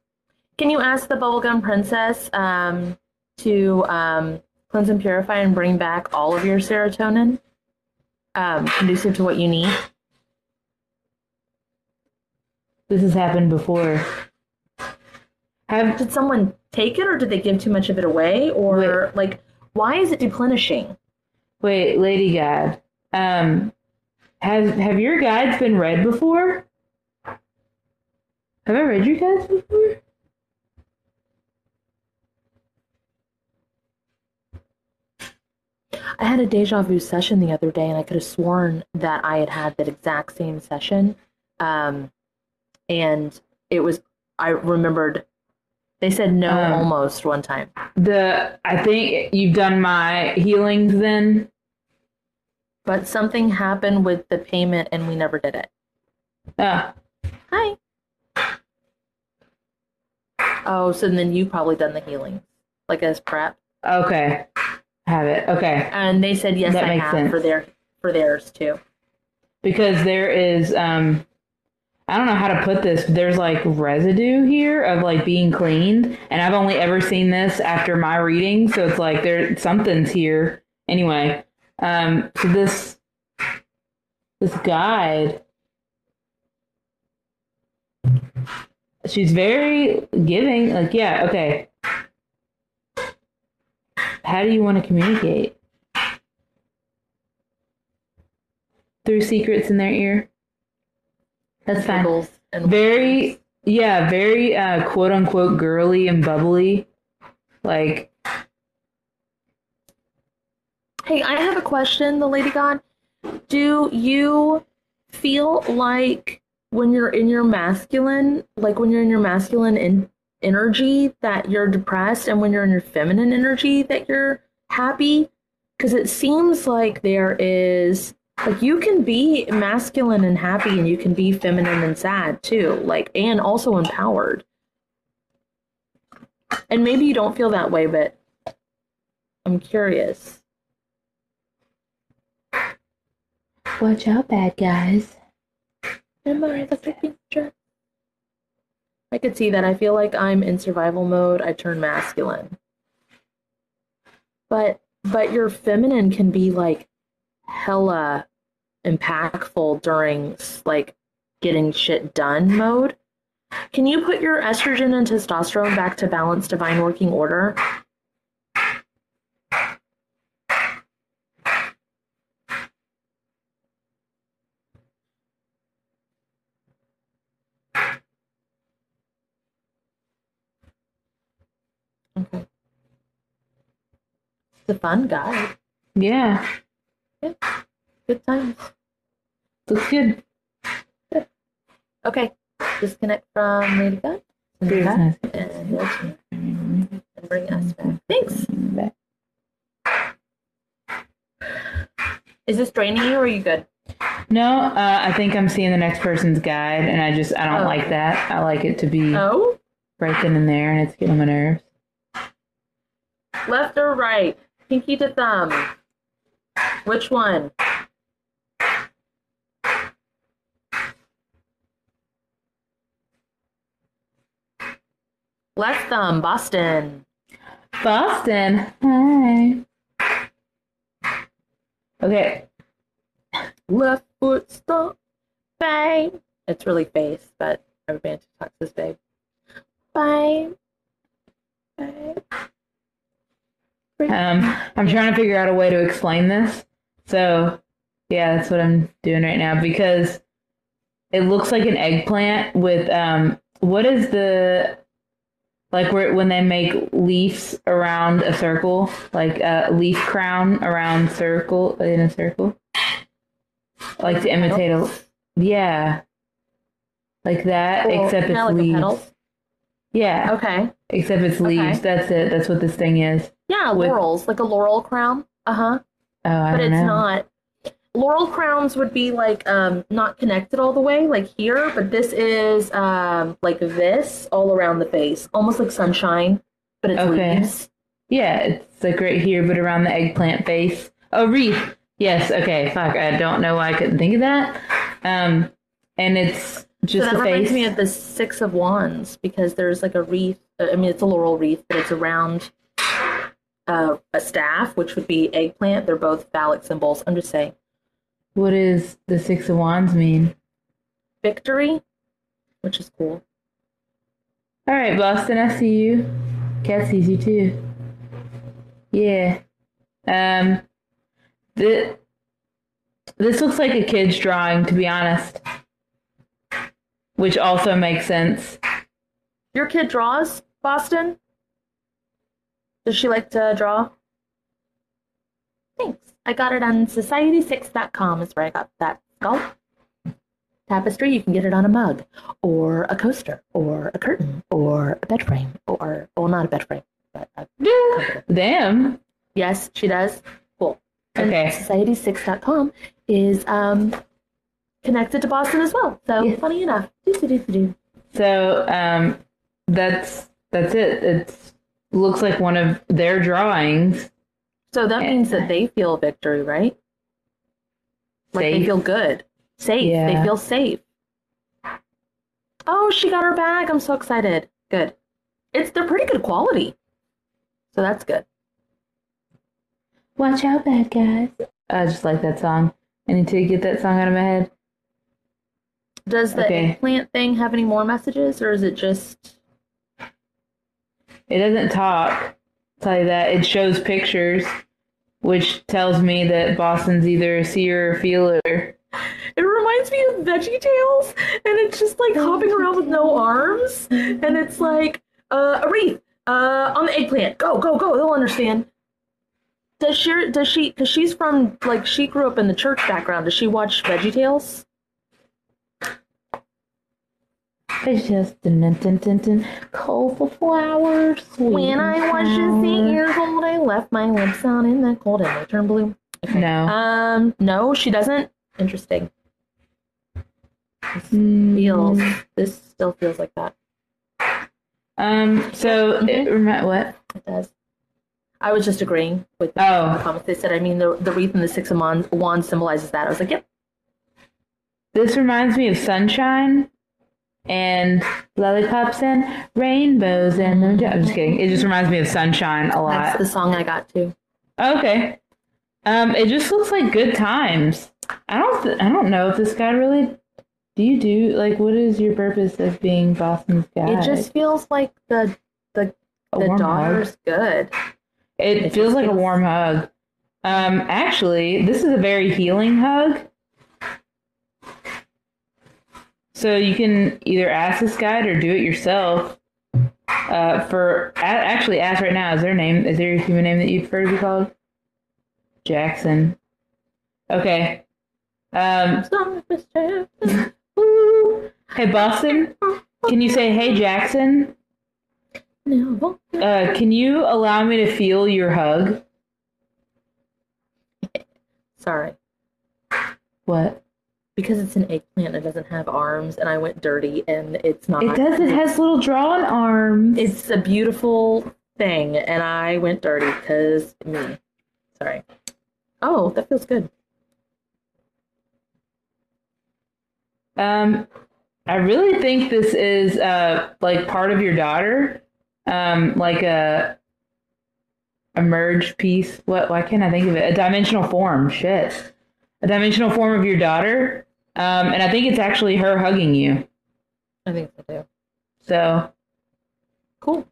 [SPEAKER 2] Can you ask the bubblegum princess um, to um, cleanse and purify and bring back all of your serotonin, um, conducive to what you need?
[SPEAKER 1] This has happened before. Have
[SPEAKER 2] Did someone take it, or did they give too much of it away, or like why is it deplenishing?
[SPEAKER 1] wait, Lady God. Um, has have your guides been read before? Have I read your guides before?
[SPEAKER 2] I had a deja vu session the other day, and I could have sworn that I had had that exact same session. Um, and it was, I remembered, they said no
[SPEAKER 1] Um,
[SPEAKER 2] almost one time.
[SPEAKER 1] The I think you've done my healings then.
[SPEAKER 2] But something happened with the payment, and we never did it.
[SPEAKER 1] Ah,
[SPEAKER 2] Hi. Oh, so then you probably done the healing, like as prep.
[SPEAKER 1] okay. Have it. Okay.
[SPEAKER 2] And they said yes,
[SPEAKER 1] That
[SPEAKER 2] I
[SPEAKER 1] makes
[SPEAKER 2] have
[SPEAKER 1] sense.
[SPEAKER 2] for their for theirs too.
[SPEAKER 1] Because there is um I don't know how to put this. But There's like residue here of like being cleaned, and I've only ever seen this after my reading, so it's like there something's here. Anyway, um, so this this guide, she's very giving. Like, yeah, okay. How do you want to communicate? Through secrets in their ear. That's fine.
[SPEAKER 2] And
[SPEAKER 1] Very, yeah, very uh, quote unquote girly and bubbly. Like,
[SPEAKER 2] Hey, I have a question, the Lady God. Do you feel like when you're in your masculine, like when you're in your masculine in, energy that you're depressed and when you're in your feminine energy that you're happy because it seems like there is like you can be masculine and happy and you can be feminine and sad too like and also empowered and maybe you don't feel that way but i'm curious
[SPEAKER 1] Watch out, bad guys.
[SPEAKER 2] Am I the freaking dress? I could see that. I feel like I'm in survival mode. I turn masculine. But but your feminine can be like hella impactful during like getting shit done mode. Can you put your estrogen and testosterone back to balance divine working order? It's a fun guide.
[SPEAKER 1] Yeah, Yeah.
[SPEAKER 2] Good times.
[SPEAKER 1] looks good. good.
[SPEAKER 2] Okay. Disconnect from Lady God. And
[SPEAKER 1] nice.
[SPEAKER 2] And, and bring us back. Thanks. Is this draining you or are you good?
[SPEAKER 1] No, uh, I think I'm seeing the next person's guide, and I just I don't
[SPEAKER 2] Oh.
[SPEAKER 1] like that. I like it to be
[SPEAKER 2] Oh?
[SPEAKER 1] right then and there, and it's getting on my nerves.
[SPEAKER 2] Left or right? Pinky to thumb. Which one? Left thumb, Boston.
[SPEAKER 1] Boston, hi. Okay,
[SPEAKER 2] Left foot stomp. Bang. It's really face, but everybody TikTok says babe. Bang. Bang.
[SPEAKER 1] Um, I'm trying to figure out a way to explain this. So, yeah, that's what I'm doing right now because it looks like an eggplant with um, what is the like where when they make leaves around a circle, like a leaf crown around circle in a circle, like to imitate a yeah, like that,
[SPEAKER 2] Cool.
[SPEAKER 1] except it's
[SPEAKER 2] like
[SPEAKER 1] leaves. Yeah,
[SPEAKER 2] Okay.
[SPEAKER 1] except it's
[SPEAKER 2] Okay.
[SPEAKER 1] leaves. That's it. That's what this thing is.
[SPEAKER 2] Yeah,
[SPEAKER 1] With-
[SPEAKER 2] laurels, like a laurel crown. Uh huh.
[SPEAKER 1] Oh, I
[SPEAKER 2] But
[SPEAKER 1] don't
[SPEAKER 2] it's
[SPEAKER 1] know.
[SPEAKER 2] not. Laurel crowns would be like um not connected all the way, like here, but this is um like this all around the face, almost like sunshine, but it's
[SPEAKER 1] Okay.
[SPEAKER 2] leaves.
[SPEAKER 1] Yeah, it's like right here, but around the eggplant face. Oh, wreath. Yes. Okay. Fuck. I don't know why I couldn't think of that. Um, and it's just
[SPEAKER 2] so that
[SPEAKER 1] the
[SPEAKER 2] reminds
[SPEAKER 1] face.
[SPEAKER 2] me of the Six of Wands because there's like a wreath. uh, I mean, it's a laurel wreath, but it's around uh, a staff, which would be eggplant. They're both phallic symbols. I'm just saying.
[SPEAKER 1] what does the six of wands mean?
[SPEAKER 2] Victory, which is cool.
[SPEAKER 1] All right, Boston. I see you. Kat sees you too. Yeah. Um. The. This looks like a kid's drawing, to be honest. Which also makes sense.
[SPEAKER 2] Your kid draws, Boston? Does she like to draw? Thanks. I got it on society6.com is where I got that skull. Tapestry, you can get it on a mug, or a coaster, or a curtain, or a bed frame, or, well, not a bed frame, but a.
[SPEAKER 1] Damn.
[SPEAKER 2] Yes, she does. Cool. And
[SPEAKER 1] Okay.
[SPEAKER 2] society6.com is um, connected to Boston as well. So,
[SPEAKER 1] Yeah.
[SPEAKER 2] funny enough.
[SPEAKER 1] So um, that's that's it. It looks like one of their drawings.
[SPEAKER 2] So that means that they feel victory, right? Like they feel good. Safe. They feel safe. Oh, she got her bag. I'm so excited. Good. It's they're pretty good quality. So that's good.
[SPEAKER 1] Watch out, bad guys. I just like that song. I need to get that song out of my head.
[SPEAKER 2] Does the
[SPEAKER 1] Okay.
[SPEAKER 2] eggplant thing have any more messages or is it just
[SPEAKER 1] It doesn't talk. I'll tell you that. It shows pictures, which tells me that Boston's either a seer or a feeler.
[SPEAKER 2] It reminds me of Veggie Tales, and it's just like hopping around with no arms, and it's like uh, a wreath uh, on the eggplant. Go, go, go! They'll understand. Does she? Does she? Because she's from like she grew up in the church background. Does she watch Veggie Tales?
[SPEAKER 1] It's just dun, dun, dun, dun, dun, colorful flowers. sweet
[SPEAKER 2] When I was just eight years old, I left my lips out in the cold and they turned blue.
[SPEAKER 1] No.
[SPEAKER 2] Um, no, she doesn't. Interesting.
[SPEAKER 1] Mm,
[SPEAKER 2] Feels. This still feels like that.
[SPEAKER 1] Um. So it
[SPEAKER 2] Mhm.
[SPEAKER 1] remi- what?
[SPEAKER 2] It does. I was just agreeing with the
[SPEAKER 1] Oh,
[SPEAKER 2] comments. They said, I mean, the, the wreath and the six of wands, wands symbolizes that. I was like, yep.
[SPEAKER 1] this reminds me of sunshine and lollipops and rainbows and I'm just kidding. It just reminds me of sunshine a lot.
[SPEAKER 2] That's the song I got too.
[SPEAKER 1] Okay. Um, it just looks like good times. I don't. Th- I don't know if this guy really. Do you do like what is your purpose of being Boston's guy?
[SPEAKER 2] It just feels like the
[SPEAKER 1] a
[SPEAKER 2] the daughter's
[SPEAKER 1] hug.
[SPEAKER 2] good.
[SPEAKER 1] It,
[SPEAKER 2] it
[SPEAKER 1] feels like a warm hug. Um, actually, this is a very healing hug. So you can either ask this guide or do it yourself. Uh, for actually, ask right now. Is there a name? Is there a human name that you'd prefer to be called? Jackson. Okay. Um. Hey, Boston. Can you say, "Hey, Jackson"?
[SPEAKER 2] No.
[SPEAKER 1] Uh, can you allow me to feel your hug?
[SPEAKER 2] Sorry.
[SPEAKER 1] What?
[SPEAKER 2] Because it's an eggplant, it doesn't have arms, and I went dirty, and it's not.
[SPEAKER 1] It does. It has little drawn arms.
[SPEAKER 2] It's a beautiful thing, and I went dirty because me. Sorry. Oh, that feels good.
[SPEAKER 1] Um, I really think this is uh like part of your daughter, um, like a a merged piece. What? Why can't I think of it? A dimensional form. Shit, a dimensional form of your daughter. Um, and I think it's actually her hugging you.
[SPEAKER 2] I think so too.
[SPEAKER 1] So
[SPEAKER 2] Cool.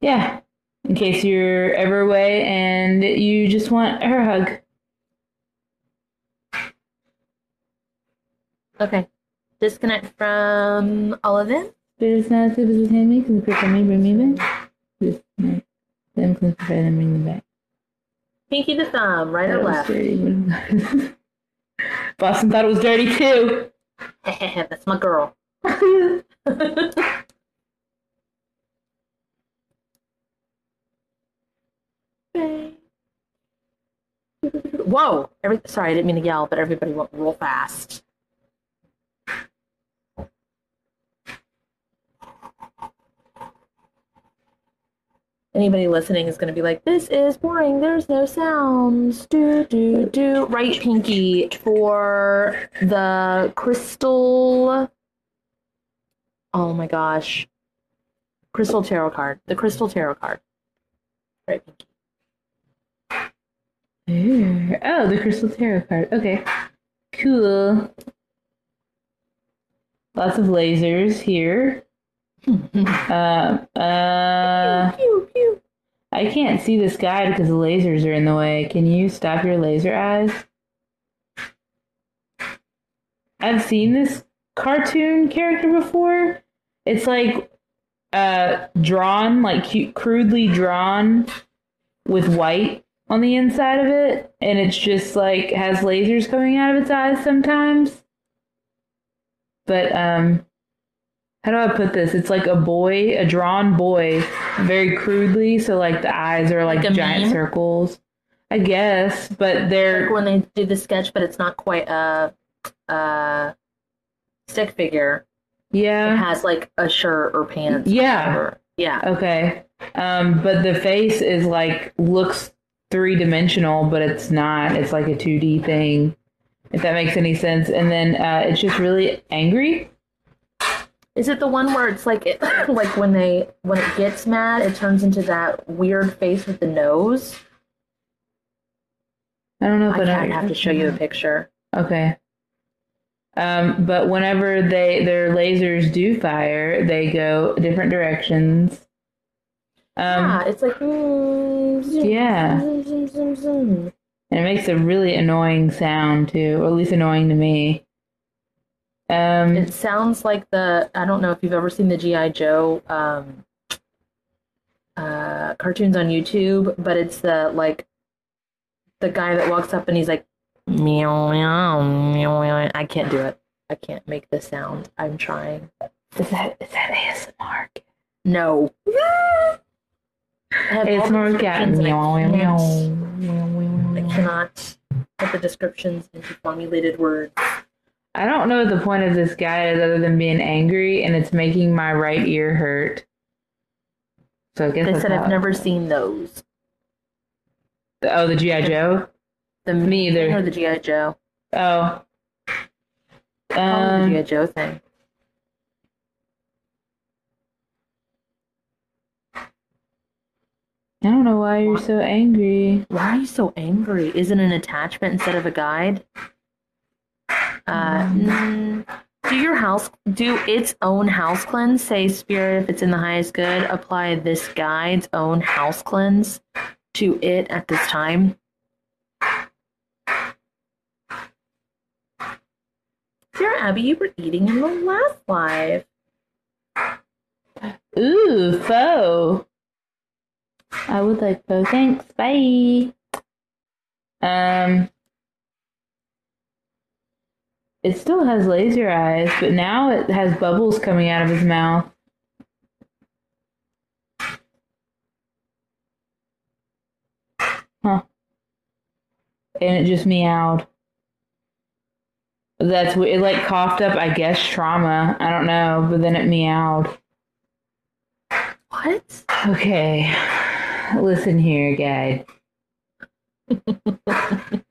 [SPEAKER 1] yeah, in case you're ever away and you just want her hug.
[SPEAKER 2] Okay. Disconnect from all of this.
[SPEAKER 1] Spirit is not super within me, can you me, bring me back? Like, them can prepare them, bring them back.
[SPEAKER 2] Pinky to thumb, right or left.
[SPEAKER 1] Boston thought it was dirty too.
[SPEAKER 2] That's my girl. Whoa! Every, sorry, I didn't mean to yell, but everybody went real fast. Anybody listening is going to be like, "This is boring. There's no sounds." Do do do. Right, Pinky, for the crystal. Oh my gosh, crystal tarot card. The crystal tarot card. Right, Pinky.
[SPEAKER 1] Ooh. Oh, the crystal tarot card. Okay. Cool. Lots of lasers here. Um, uh,
[SPEAKER 2] pew.
[SPEAKER 1] I can't see this guide because the lasers are in the way. Can you stop your laser eyes? I've seen this cartoon character before. It's like uh drawn, like cute, crudely drawn with white on the inside of it, and it's just like has lasers coming out of its eyes sometimes. But um how do I put this? It's like a boy, a drawn boy, very crudely. So like the eyes are like,
[SPEAKER 2] Like
[SPEAKER 1] giant
[SPEAKER 2] meme?
[SPEAKER 1] circles, I guess. But they're
[SPEAKER 2] Like when they do the sketch, but it's not quite a, a stick figure. It
[SPEAKER 1] yeah,
[SPEAKER 2] has like a shirt or pants.
[SPEAKER 1] Yeah.
[SPEAKER 2] whatever. Yeah.
[SPEAKER 1] okay. Um, but the face is like looks three dimensional, but it's not. It's like a two D thing. If that makes any sense. And then uh, it's just really angry.
[SPEAKER 2] Is it the one where it's like it, like when they when it gets mad, it turns into that weird face with the nose?
[SPEAKER 1] I don't know if
[SPEAKER 2] I have to show you a picture.
[SPEAKER 1] Okay. Um, but whenever they their lasers do fire, they go different directions. Um,
[SPEAKER 2] yeah, it's like mm, zoom,
[SPEAKER 1] Yeah.
[SPEAKER 2] zoom, zoom, zoom, zoom.
[SPEAKER 1] and it makes a really annoying sound too, or at least annoying to me. Um,
[SPEAKER 2] It sounds like the I don't know if you've ever seen the GI Joe um, uh, cartoons on YouTube, but it's the like the guy that walks up and he's like meow meow meow meow. I can't do it. I can't make the sound. I'm trying.
[SPEAKER 1] Is that is that ASMR?
[SPEAKER 2] No. it's
[SPEAKER 1] more cat.
[SPEAKER 2] descriptions and I
[SPEAKER 1] Meow, meow, meow, meow,
[SPEAKER 2] I cannot put the descriptions into formulated words.
[SPEAKER 1] I don't know what the point of this guy is other than being angry, and it's making my right ear hurt. So I guess
[SPEAKER 2] They said I've never seen those.
[SPEAKER 1] Oh, the GI Joe.
[SPEAKER 2] The
[SPEAKER 1] Me either.
[SPEAKER 2] Or the GI Joe.
[SPEAKER 1] Oh.
[SPEAKER 2] Probably the
[SPEAKER 1] Um,
[SPEAKER 2] GI Joe thing.
[SPEAKER 1] I don't know why you're so angry.
[SPEAKER 2] Why are you so angry? Is it an attachment instead of a guide? Uh, mm, do your house do its own house cleanse? Say spirit if it's in the highest good. Apply this guide's own house cleanse to it at this time. Dear Abby, you were eating in the last live.
[SPEAKER 1] Ooh, faux. I would like faux. Thanks. Bye. Um, it still has laser eyes, but now it has bubbles coming out of his mouth. Huh. And it just meowed. That's it like coughed up, I guess, trauma. I don't know, but then it meowed.
[SPEAKER 2] What?
[SPEAKER 1] Okay. Listen here, guide.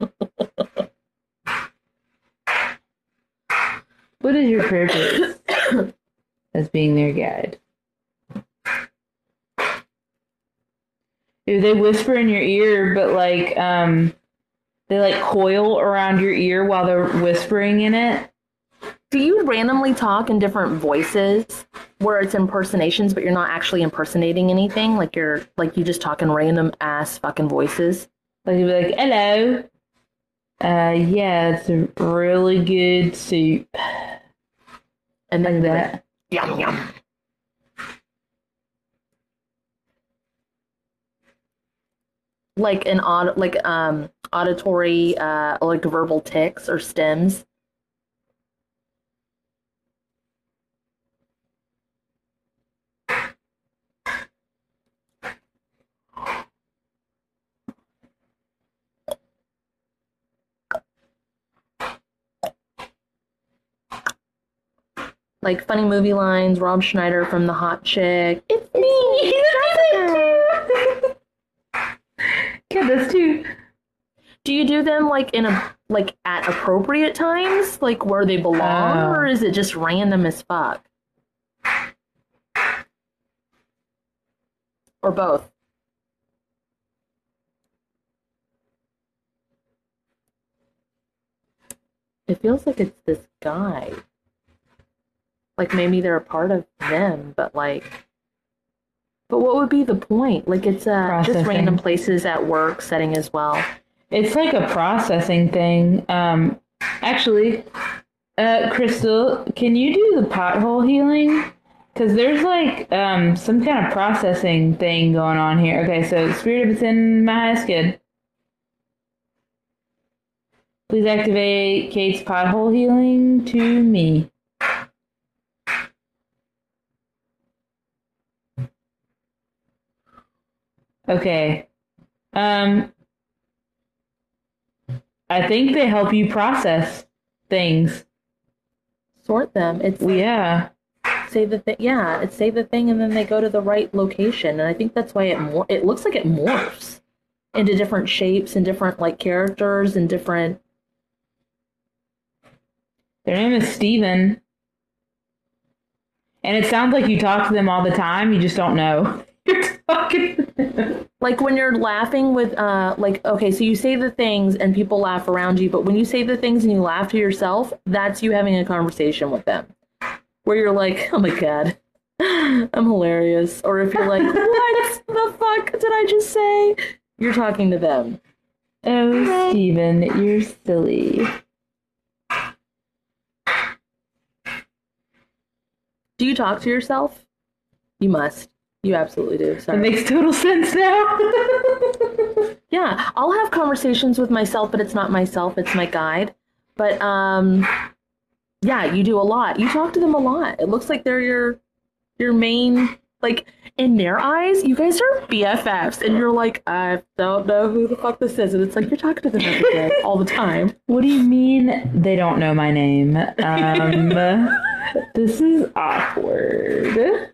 [SPEAKER 1] what is your purpose as being their guide? Do they whisper in your ear, but like um they like coil around your ear while they're whispering in it?
[SPEAKER 2] Do you randomly talk in different voices where it's impersonations, but you're not actually impersonating anything? Like you're like you just talk in random ass fucking voices.
[SPEAKER 1] Like you'd be like, "Hello, uh, yeah, it's a really good soup."
[SPEAKER 2] And then
[SPEAKER 1] that.
[SPEAKER 2] yum yum. Like an aud like um auditory uh like verbal tics or stims. Like funny movie lines, Rob Schneider from The Hot Chick. It's me, Jessica.
[SPEAKER 1] Yeah, that's too.
[SPEAKER 2] Do you do them like in a like at appropriate times, like where they belong,
[SPEAKER 1] Oh.
[SPEAKER 2] or is it just random as fuck? Or both? It feels like it's this guy. Like maybe they're a part of them, but like but what would be the point? Like it's uh just random places at work setting as well.
[SPEAKER 1] It's like a processing thing. Um, actually, uh, Crystal, can you do the pothole healing? Because there's like um some kind of processing thing going on here. Okay, so spirit if it's in my highest good. Please activate Kate's pothole healing to me. Okay. Um I think they help you process things.
[SPEAKER 2] Sort them. It's
[SPEAKER 1] Yeah.
[SPEAKER 2] say the thing. Yeah, it's say the thing, and then they go to the right location. And I think that's why it mor- it looks like it morphs into different shapes and different like characters and different.
[SPEAKER 1] Their name is Steven. And it sounds like you talk to them all the time, you just don't know.
[SPEAKER 2] Like when you're laughing with, uh, like, okay, so you say the things and people laugh around you, but when you say the things and you laugh to yourself, that's you having a conversation with them. Where you're like, oh my god, I'm hilarious. Or if you're like, what the fuck did I just say? You're talking to them.
[SPEAKER 1] Oh, Steven, you're silly.
[SPEAKER 2] Do you talk to yourself? You must. You absolutely do. Sorry.
[SPEAKER 1] makes total sense now.
[SPEAKER 2] Yeah, I'll have conversations with myself, but it's not myself, it's my guide. But um Yeah, you do a lot. You talk to them a lot. It looks like they're your your main like in their eyes, you guys are BFFs, and you're like, I don't know who the fuck this is, and it's like you're talking to them every day, all the time.
[SPEAKER 1] What do you mean they don't know my name? Um, this is awkward.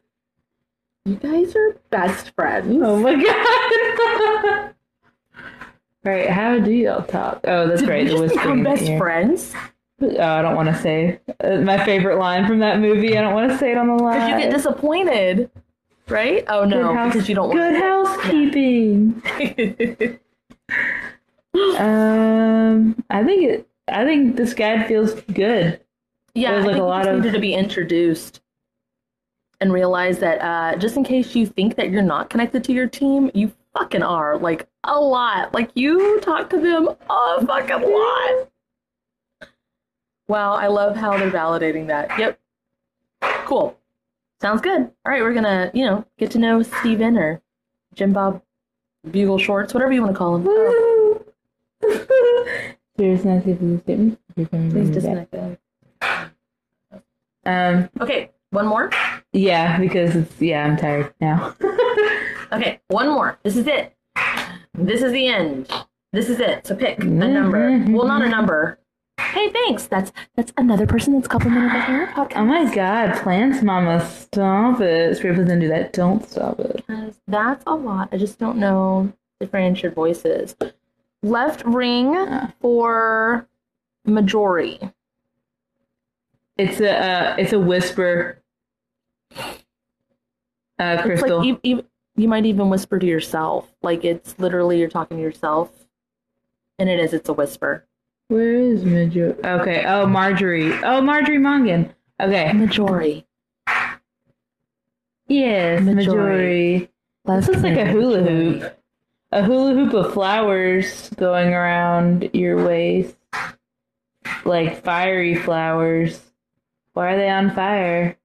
[SPEAKER 2] You guys are best friends.
[SPEAKER 1] Oh my god. right, how do y'all talk? Oh, that's
[SPEAKER 2] Did
[SPEAKER 1] right.
[SPEAKER 2] we
[SPEAKER 1] The
[SPEAKER 2] just become
[SPEAKER 1] whispering the
[SPEAKER 2] best
[SPEAKER 1] ear.
[SPEAKER 2] friends?
[SPEAKER 1] Oh, I don't want to say uh, my favorite line from that movie. I don't want to say it on the line.
[SPEAKER 2] Because you get disappointed, right? Oh no,
[SPEAKER 1] Good house-
[SPEAKER 2] because you don't
[SPEAKER 1] Good housekeeping.
[SPEAKER 2] housekeeping.
[SPEAKER 1] Um, I think it. I think this guy feels good.
[SPEAKER 2] yeah,
[SPEAKER 1] There's,
[SPEAKER 2] I
[SPEAKER 1] like,
[SPEAKER 2] think
[SPEAKER 1] a lot of-
[SPEAKER 2] needed to be introduced and realize that uh, just in case you think that you're not connected to your team, you fucking are. Like a lot. Like you talk to them a fucking lot. Wow, I love how they're validating that. Yep. Cool. Sounds good. All right, we're gonna, you know, get to know Steven or Jim Bob Bugle Shorts, whatever you want to call him. Oh,
[SPEAKER 1] Serious Nancy for the. You're coming
[SPEAKER 2] please disconnect that.
[SPEAKER 1] Um,
[SPEAKER 2] Okay, one more.
[SPEAKER 1] yeah, because it's yeah, I'm tired now.
[SPEAKER 2] Okay, one more. This is it. This is the end. This is it. So pick a mm-hmm. number. Well, not a number. Hey, thanks. That's that's another person that's complimented the hair
[SPEAKER 1] oh my god, plants, mama, stop it. Straight doesn't do that. Don't stop it.
[SPEAKER 2] That's a lot. I just don't know differentiated voices. Left ring for Majori.
[SPEAKER 1] It's a uh, it's a whisper. Uh, Crystal.
[SPEAKER 2] like you, you, you might even whisper to yourself. Like it's literally you're talking to yourself. And it is, it's a whisper.
[SPEAKER 1] Where is Marjorie? Okay. Oh, Marjorie. Oh, Marjorie Mongan. Okay.
[SPEAKER 2] Majori.
[SPEAKER 1] Yes,
[SPEAKER 2] Majority.
[SPEAKER 1] Majority. This looks like a hula hoop. A hula hoop of flowers going around your waist. Like fiery flowers. Why are they on fire?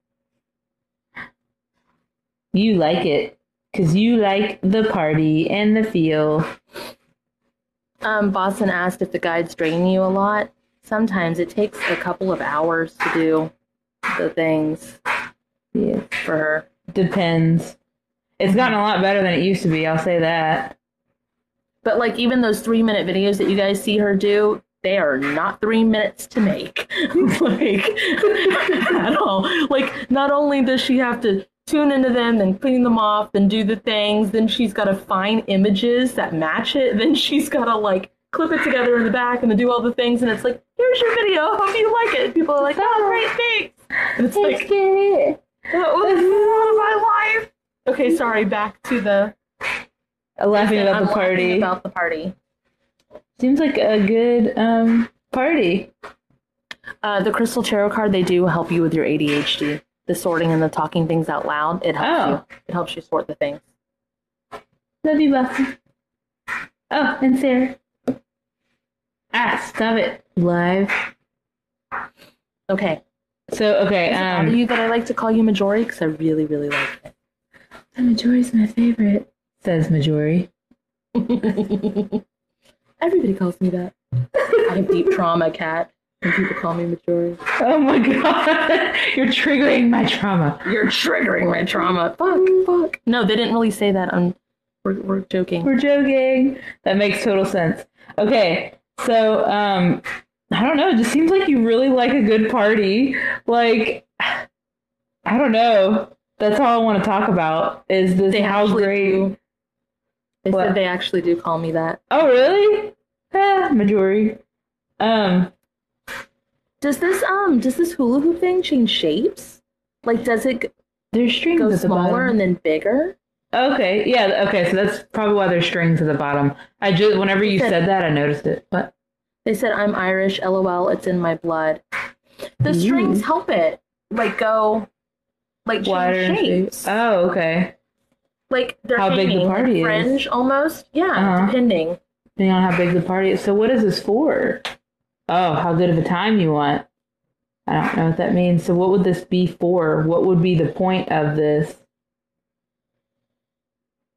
[SPEAKER 1] You like it. Because you like the party and the feel.
[SPEAKER 2] Um, Boston asked if the guides drain you a lot. Sometimes it takes a couple of hours to do the things
[SPEAKER 1] Yeah.
[SPEAKER 2] for her.
[SPEAKER 1] Depends. It's gotten a lot better than it used to be, I'll say that.
[SPEAKER 2] But like even those three minute videos that you guys see her do, they are not three minutes to make. like at all. Like not only does she have to tune into them, and clean them off, then do the things, then she's gotta find images that match it, then she's gotta like clip it together in the back and then do all the things and it's like, here's your video, hope you like it. People are like, oh great, thanks. And it's like that was a lot of my life. Okay, sorry, back to the
[SPEAKER 1] Laughing about the party.
[SPEAKER 2] About the party.
[SPEAKER 1] Seems like a good um party.
[SPEAKER 2] Uh, the crystal tarot card they do help you with your ADHD. The sorting and the talking things out loud. It helps
[SPEAKER 1] Oh.
[SPEAKER 2] you. It helps you sort the things.
[SPEAKER 1] Love you, Buffy. Oh, and Sarah. Ah, stop it. Live.
[SPEAKER 2] Okay.
[SPEAKER 1] So okay,
[SPEAKER 2] Is it of
[SPEAKER 1] um
[SPEAKER 2] you that I like to call you Majori because I really, really like it.
[SPEAKER 1] The Majori's my favorite. Says Majori.
[SPEAKER 2] it. Everybody calls me that. I have deep trauma, Kat. When people call me Majori.
[SPEAKER 1] Oh my god. You're triggering my trauma.
[SPEAKER 2] You're triggering my trauma. Fuck, fuck. No, they didn't really say that. On we're, we're joking.
[SPEAKER 1] We're joking. That makes total sense. Okay, so um, I don't know. It just seems like you really like a good party. Like, I don't know. That's all I want to talk about. Is this
[SPEAKER 2] They
[SPEAKER 1] how great?
[SPEAKER 2] do- They
[SPEAKER 1] What?
[SPEAKER 2] said they actually do call me that.
[SPEAKER 1] Oh, really? Ah, majority. Um,
[SPEAKER 2] Does this um does this hula hoop thing change shapes? Like does it
[SPEAKER 1] there's strings
[SPEAKER 2] go
[SPEAKER 1] at the
[SPEAKER 2] smaller and then bigger?
[SPEAKER 1] Okay, yeah, okay. So that's probably why there's strings at the bottom. I just whenever you
[SPEAKER 2] Said-
[SPEAKER 1] said that, I noticed it. But
[SPEAKER 2] They said I'm Irish, lol, it's in my blood. The strings
[SPEAKER 1] Ooh.
[SPEAKER 2] help it like go like change
[SPEAKER 1] wider
[SPEAKER 2] shapes.
[SPEAKER 1] Oh, okay.
[SPEAKER 2] Like they're
[SPEAKER 1] How big the
[SPEAKER 2] hanging, like
[SPEAKER 1] party is.
[SPEAKER 2] fringe almost. Yeah,
[SPEAKER 1] Uh-huh.
[SPEAKER 2] depending.
[SPEAKER 1] Depending on how big the party is. So what is this for? Oh, how good of a time you want. I don't know what that means. So what would this be for? What would be the point of this?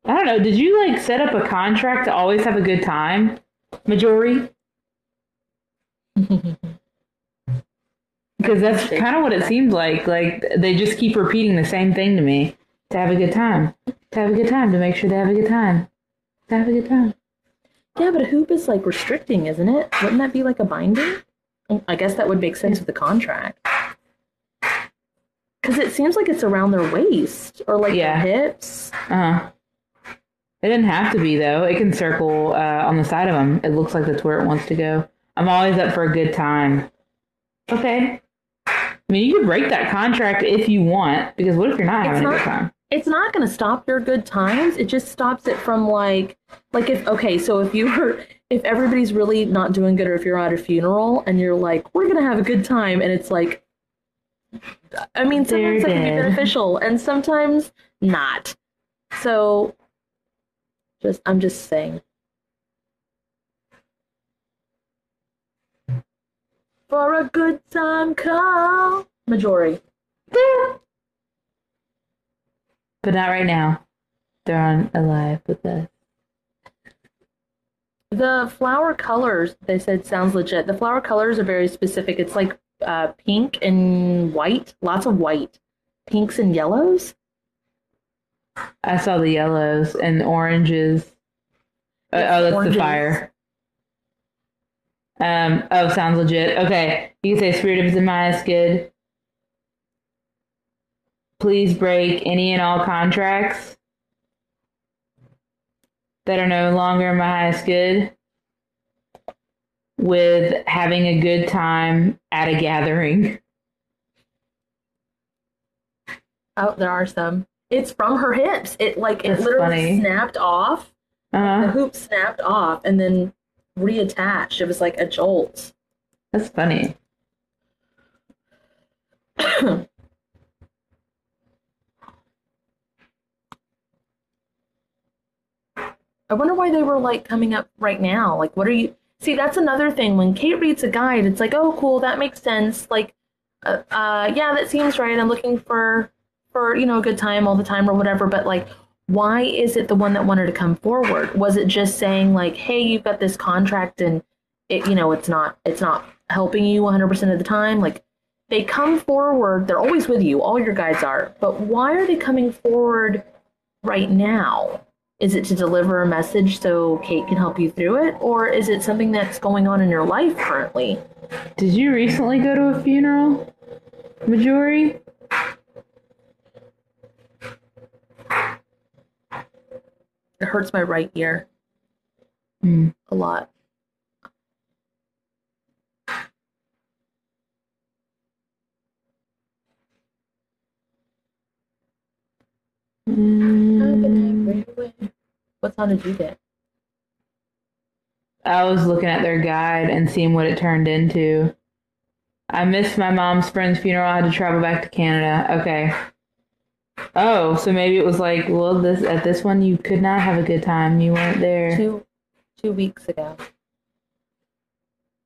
[SPEAKER 1] I don't know. Did you like set up a contract to always have a good time, Majori? Because that's kind of what it seems like. Like they just keep repeating the same thing to me to have a good time, to have a good time, to make sure they have a good time, to have a good time.
[SPEAKER 2] Yeah, but a hoop is like restricting, isn't it? Wouldn't that be like a binding? I guess that would make sense with the contract. Because it seems like it's around their waist or like
[SPEAKER 1] Yeah.
[SPEAKER 2] their hips.
[SPEAKER 1] Uh huh. It didn't have to be though. It can circle uh, on the side of them. It looks like that's where it wants to go. I'm always up for a good time. Okay. I mean, you could break that contract if you want, because what if you're not
[SPEAKER 2] It's
[SPEAKER 1] having a good time?
[SPEAKER 2] It's not going to stop your good times. It just stops it from like, like if okay, so if you were, if everybody's really not doing good, or if you're at a funeral and you're like, we're gonna have a good time, and it's like, I mean, sometimes that can be beneficial, and sometimes not. So, just I'm just saying. For a good time, call Majori.
[SPEAKER 1] But not right now. They're on alive with us.
[SPEAKER 2] The flower colors, they said, sounds legit. The flower colors are very specific. It's like uh, pink and white, lots of white, pinks and yellows.
[SPEAKER 1] I saw the yellows and oranges. Uh, oh, that's
[SPEAKER 2] oranges.
[SPEAKER 1] the fire. Um. Oh, sounds legit. Okay, you can say spirit of Zemiah is good. Please break any and all contracts that are no longer my highest good with having a good time at a gathering.
[SPEAKER 2] Oh, there are some. It's from her hips. It like it literally
[SPEAKER 1] funny.
[SPEAKER 2] snapped off. The
[SPEAKER 1] Uh,
[SPEAKER 2] hoop snapped off and then reattached. It was like a jolt.
[SPEAKER 1] that's funny.
[SPEAKER 2] I wonder why they were like coming up right now. Like, what are you? See, that's another thing. When Kate reads a guide, it's like, oh, cool, that makes sense. Like, uh, uh, yeah, that seems right. I'm looking for, for you know, a good time all the time or whatever. But like, why is it the one that wanted to come forward? Was it just saying like, hey, you've got this contract and it, you know, it's not, it's not helping you 100% of the time? Like, they come forward. They're always with you. All your guides are. But why are they coming forward right now? Is it to deliver a message so Kate can help you through it? Or is it something that's going on in your life currently?
[SPEAKER 1] Did you recently go to a funeral, Majori?
[SPEAKER 2] It hurts my right ear
[SPEAKER 1] Hmm.
[SPEAKER 2] a lot.
[SPEAKER 1] Mm,
[SPEAKER 2] What sound did you get?
[SPEAKER 1] I was looking at their guide and seeing what it turned into. I missed my mom's friend's funeral. I had to travel back to Canada. Okay. Oh, so maybe it was like, well, this at this one you could not have a good time. You weren't there.
[SPEAKER 2] Two two weeks ago.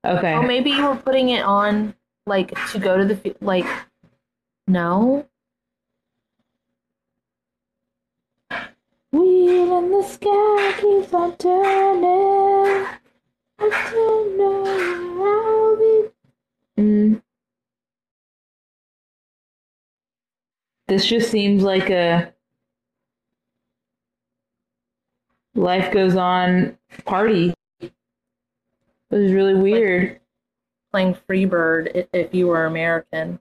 [SPEAKER 1] Okay.
[SPEAKER 2] Oh, maybe you were putting it on like to go to the like. No,
[SPEAKER 1] Wheel in the sky keeps on turning. I don't know where I'll be. Mm. This just seems like a life goes on party. It was really weird.
[SPEAKER 2] playing Freebird i- if you were American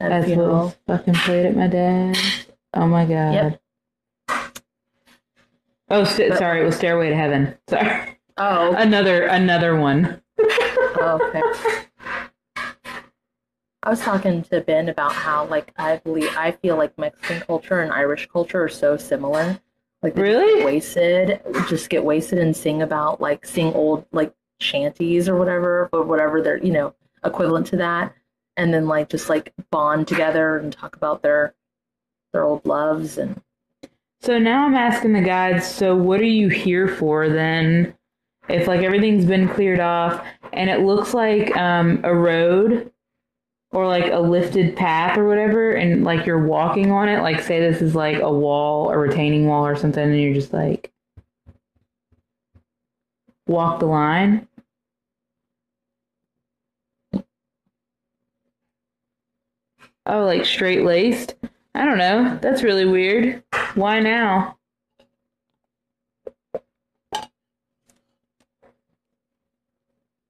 [SPEAKER 2] at a
[SPEAKER 1] That's what was fucking played at my dad's. Oh my god.
[SPEAKER 2] Yep.
[SPEAKER 1] Oh, st-
[SPEAKER 2] But-
[SPEAKER 1] sorry, it was Stairway to Heaven. Sorry.
[SPEAKER 2] Oh,
[SPEAKER 1] Another another one.
[SPEAKER 2] Oh, okay. I was talking to Ben about how, like, I believe I feel like Mexican culture and Irish culture are so similar. Like,
[SPEAKER 1] Really?
[SPEAKER 2] wasted, just get wasted and sing about like sing old like shanties or whatever, but whatever they're you know equivalent to that, and then like just like bond together and talk about their their old loves and
[SPEAKER 1] So now I'm asking the guides, so what are you here for then? If like everything's been cleared off and it looks like um, a road or like a lifted path or whatever, and like you're walking on it, like say this is like a wall, a retaining wall or something, and you're just like walk the line. Oh, like straight laced? I don't know. That's really weird. Why now?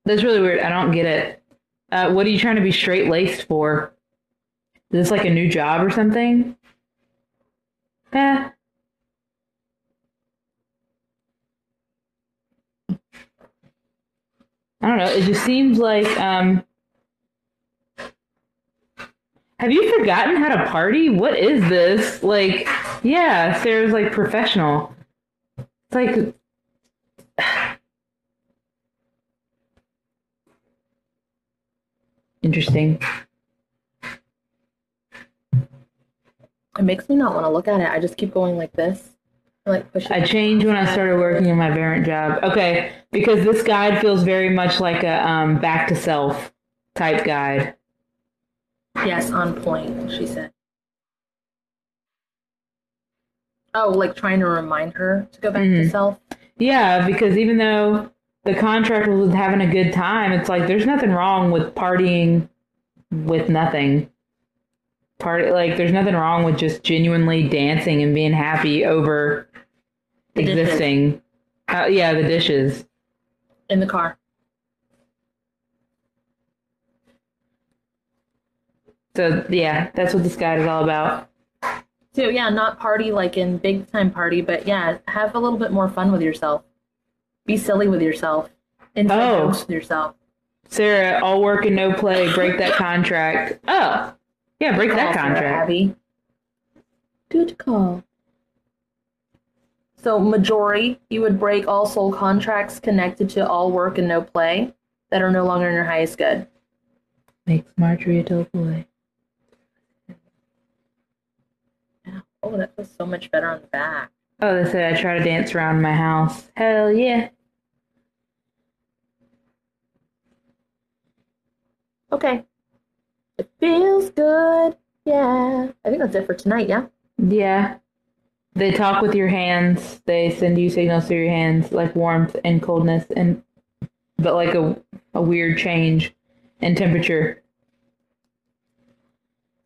[SPEAKER 1] That's really weird. I don't get it. Uh, what are you trying to be straight laced for? Is this like a new job or something? Eh. I don't know. It just seems like um Have you forgotten how to party? What is this? Like, yeah, Sarah's like professional. It's like interesting.
[SPEAKER 2] It makes me not want to look at it. I just keep going like this. Like pushing.
[SPEAKER 1] I changed when I started working in my parent job. Okay, because this guide feels very much like a um, back to self type guide.
[SPEAKER 2] Yes, on point, she said. Oh, like trying to remind her to go back to
[SPEAKER 1] Mhm.
[SPEAKER 2] self.
[SPEAKER 1] Yeah, because even though the contractor was having a good time, it's like there's nothing wrong with partying with nothing. Party like there's nothing wrong with just genuinely dancing and being happy over
[SPEAKER 2] The
[SPEAKER 1] existing. Uh, yeah, the dishes.
[SPEAKER 2] in the car.
[SPEAKER 1] So yeah, that's what this guide is all about.
[SPEAKER 2] So yeah, not party like in big time party, but yeah, have a little bit more fun with yourself. Be silly with yourself. Inside
[SPEAKER 1] Oh.
[SPEAKER 2] jokes with yourself.
[SPEAKER 1] Sarah, all work and no play. Break that contract. Oh, yeah, break that
[SPEAKER 2] Call, Sarah
[SPEAKER 1] contract.
[SPEAKER 2] Abby. Good call. So majority, you would break all soul contracts connected to all work and no play that are no longer in your highest good.
[SPEAKER 1] Makes Marjorie a dull boy.
[SPEAKER 2] Oh, that feels so much better on the back.
[SPEAKER 1] Oh, they said I try to dance around my house. Hell yeah.
[SPEAKER 2] Okay. It feels good. Yeah. I think that's it for tonight, yeah?
[SPEAKER 1] Yeah. They talk with your hands. They send you signals through your hands, like warmth and coldness, and but like a a weird change in temperature.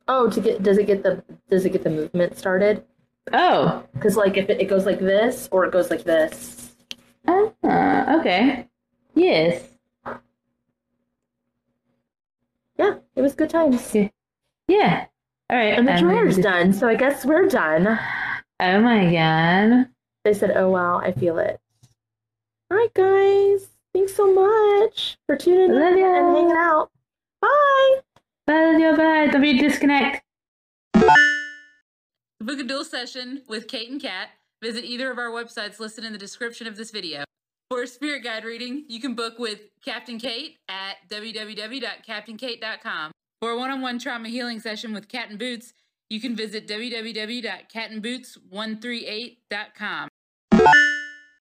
[SPEAKER 2] Oh, to get does it get the does it get the movement started?
[SPEAKER 1] Oh,
[SPEAKER 2] Because like if it, it goes like this or it goes like this.
[SPEAKER 1] uh, okay. Yes.
[SPEAKER 2] Yeah, it was good times.
[SPEAKER 1] Yeah. All right.
[SPEAKER 2] And the
[SPEAKER 1] I'm
[SPEAKER 2] dryer's
[SPEAKER 1] just-
[SPEAKER 2] done, so I guess we're done.
[SPEAKER 1] Oh my god.
[SPEAKER 2] They said, "Oh wow, I feel it." All right, guys. Thanks so much for tuning
[SPEAKER 1] Love
[SPEAKER 2] in
[SPEAKER 1] ya.
[SPEAKER 2] and hanging out. Bye.
[SPEAKER 1] Be disconnect. To book a dual session with Kate and Kat, visit either of our websites listed in the description of this video. For a spirit guide reading, you can book with Kaptin Kate at www.kaptinkate.com. For a one-on-one trauma healing session with Kat and Boots, you can visit www.katnboots138.com.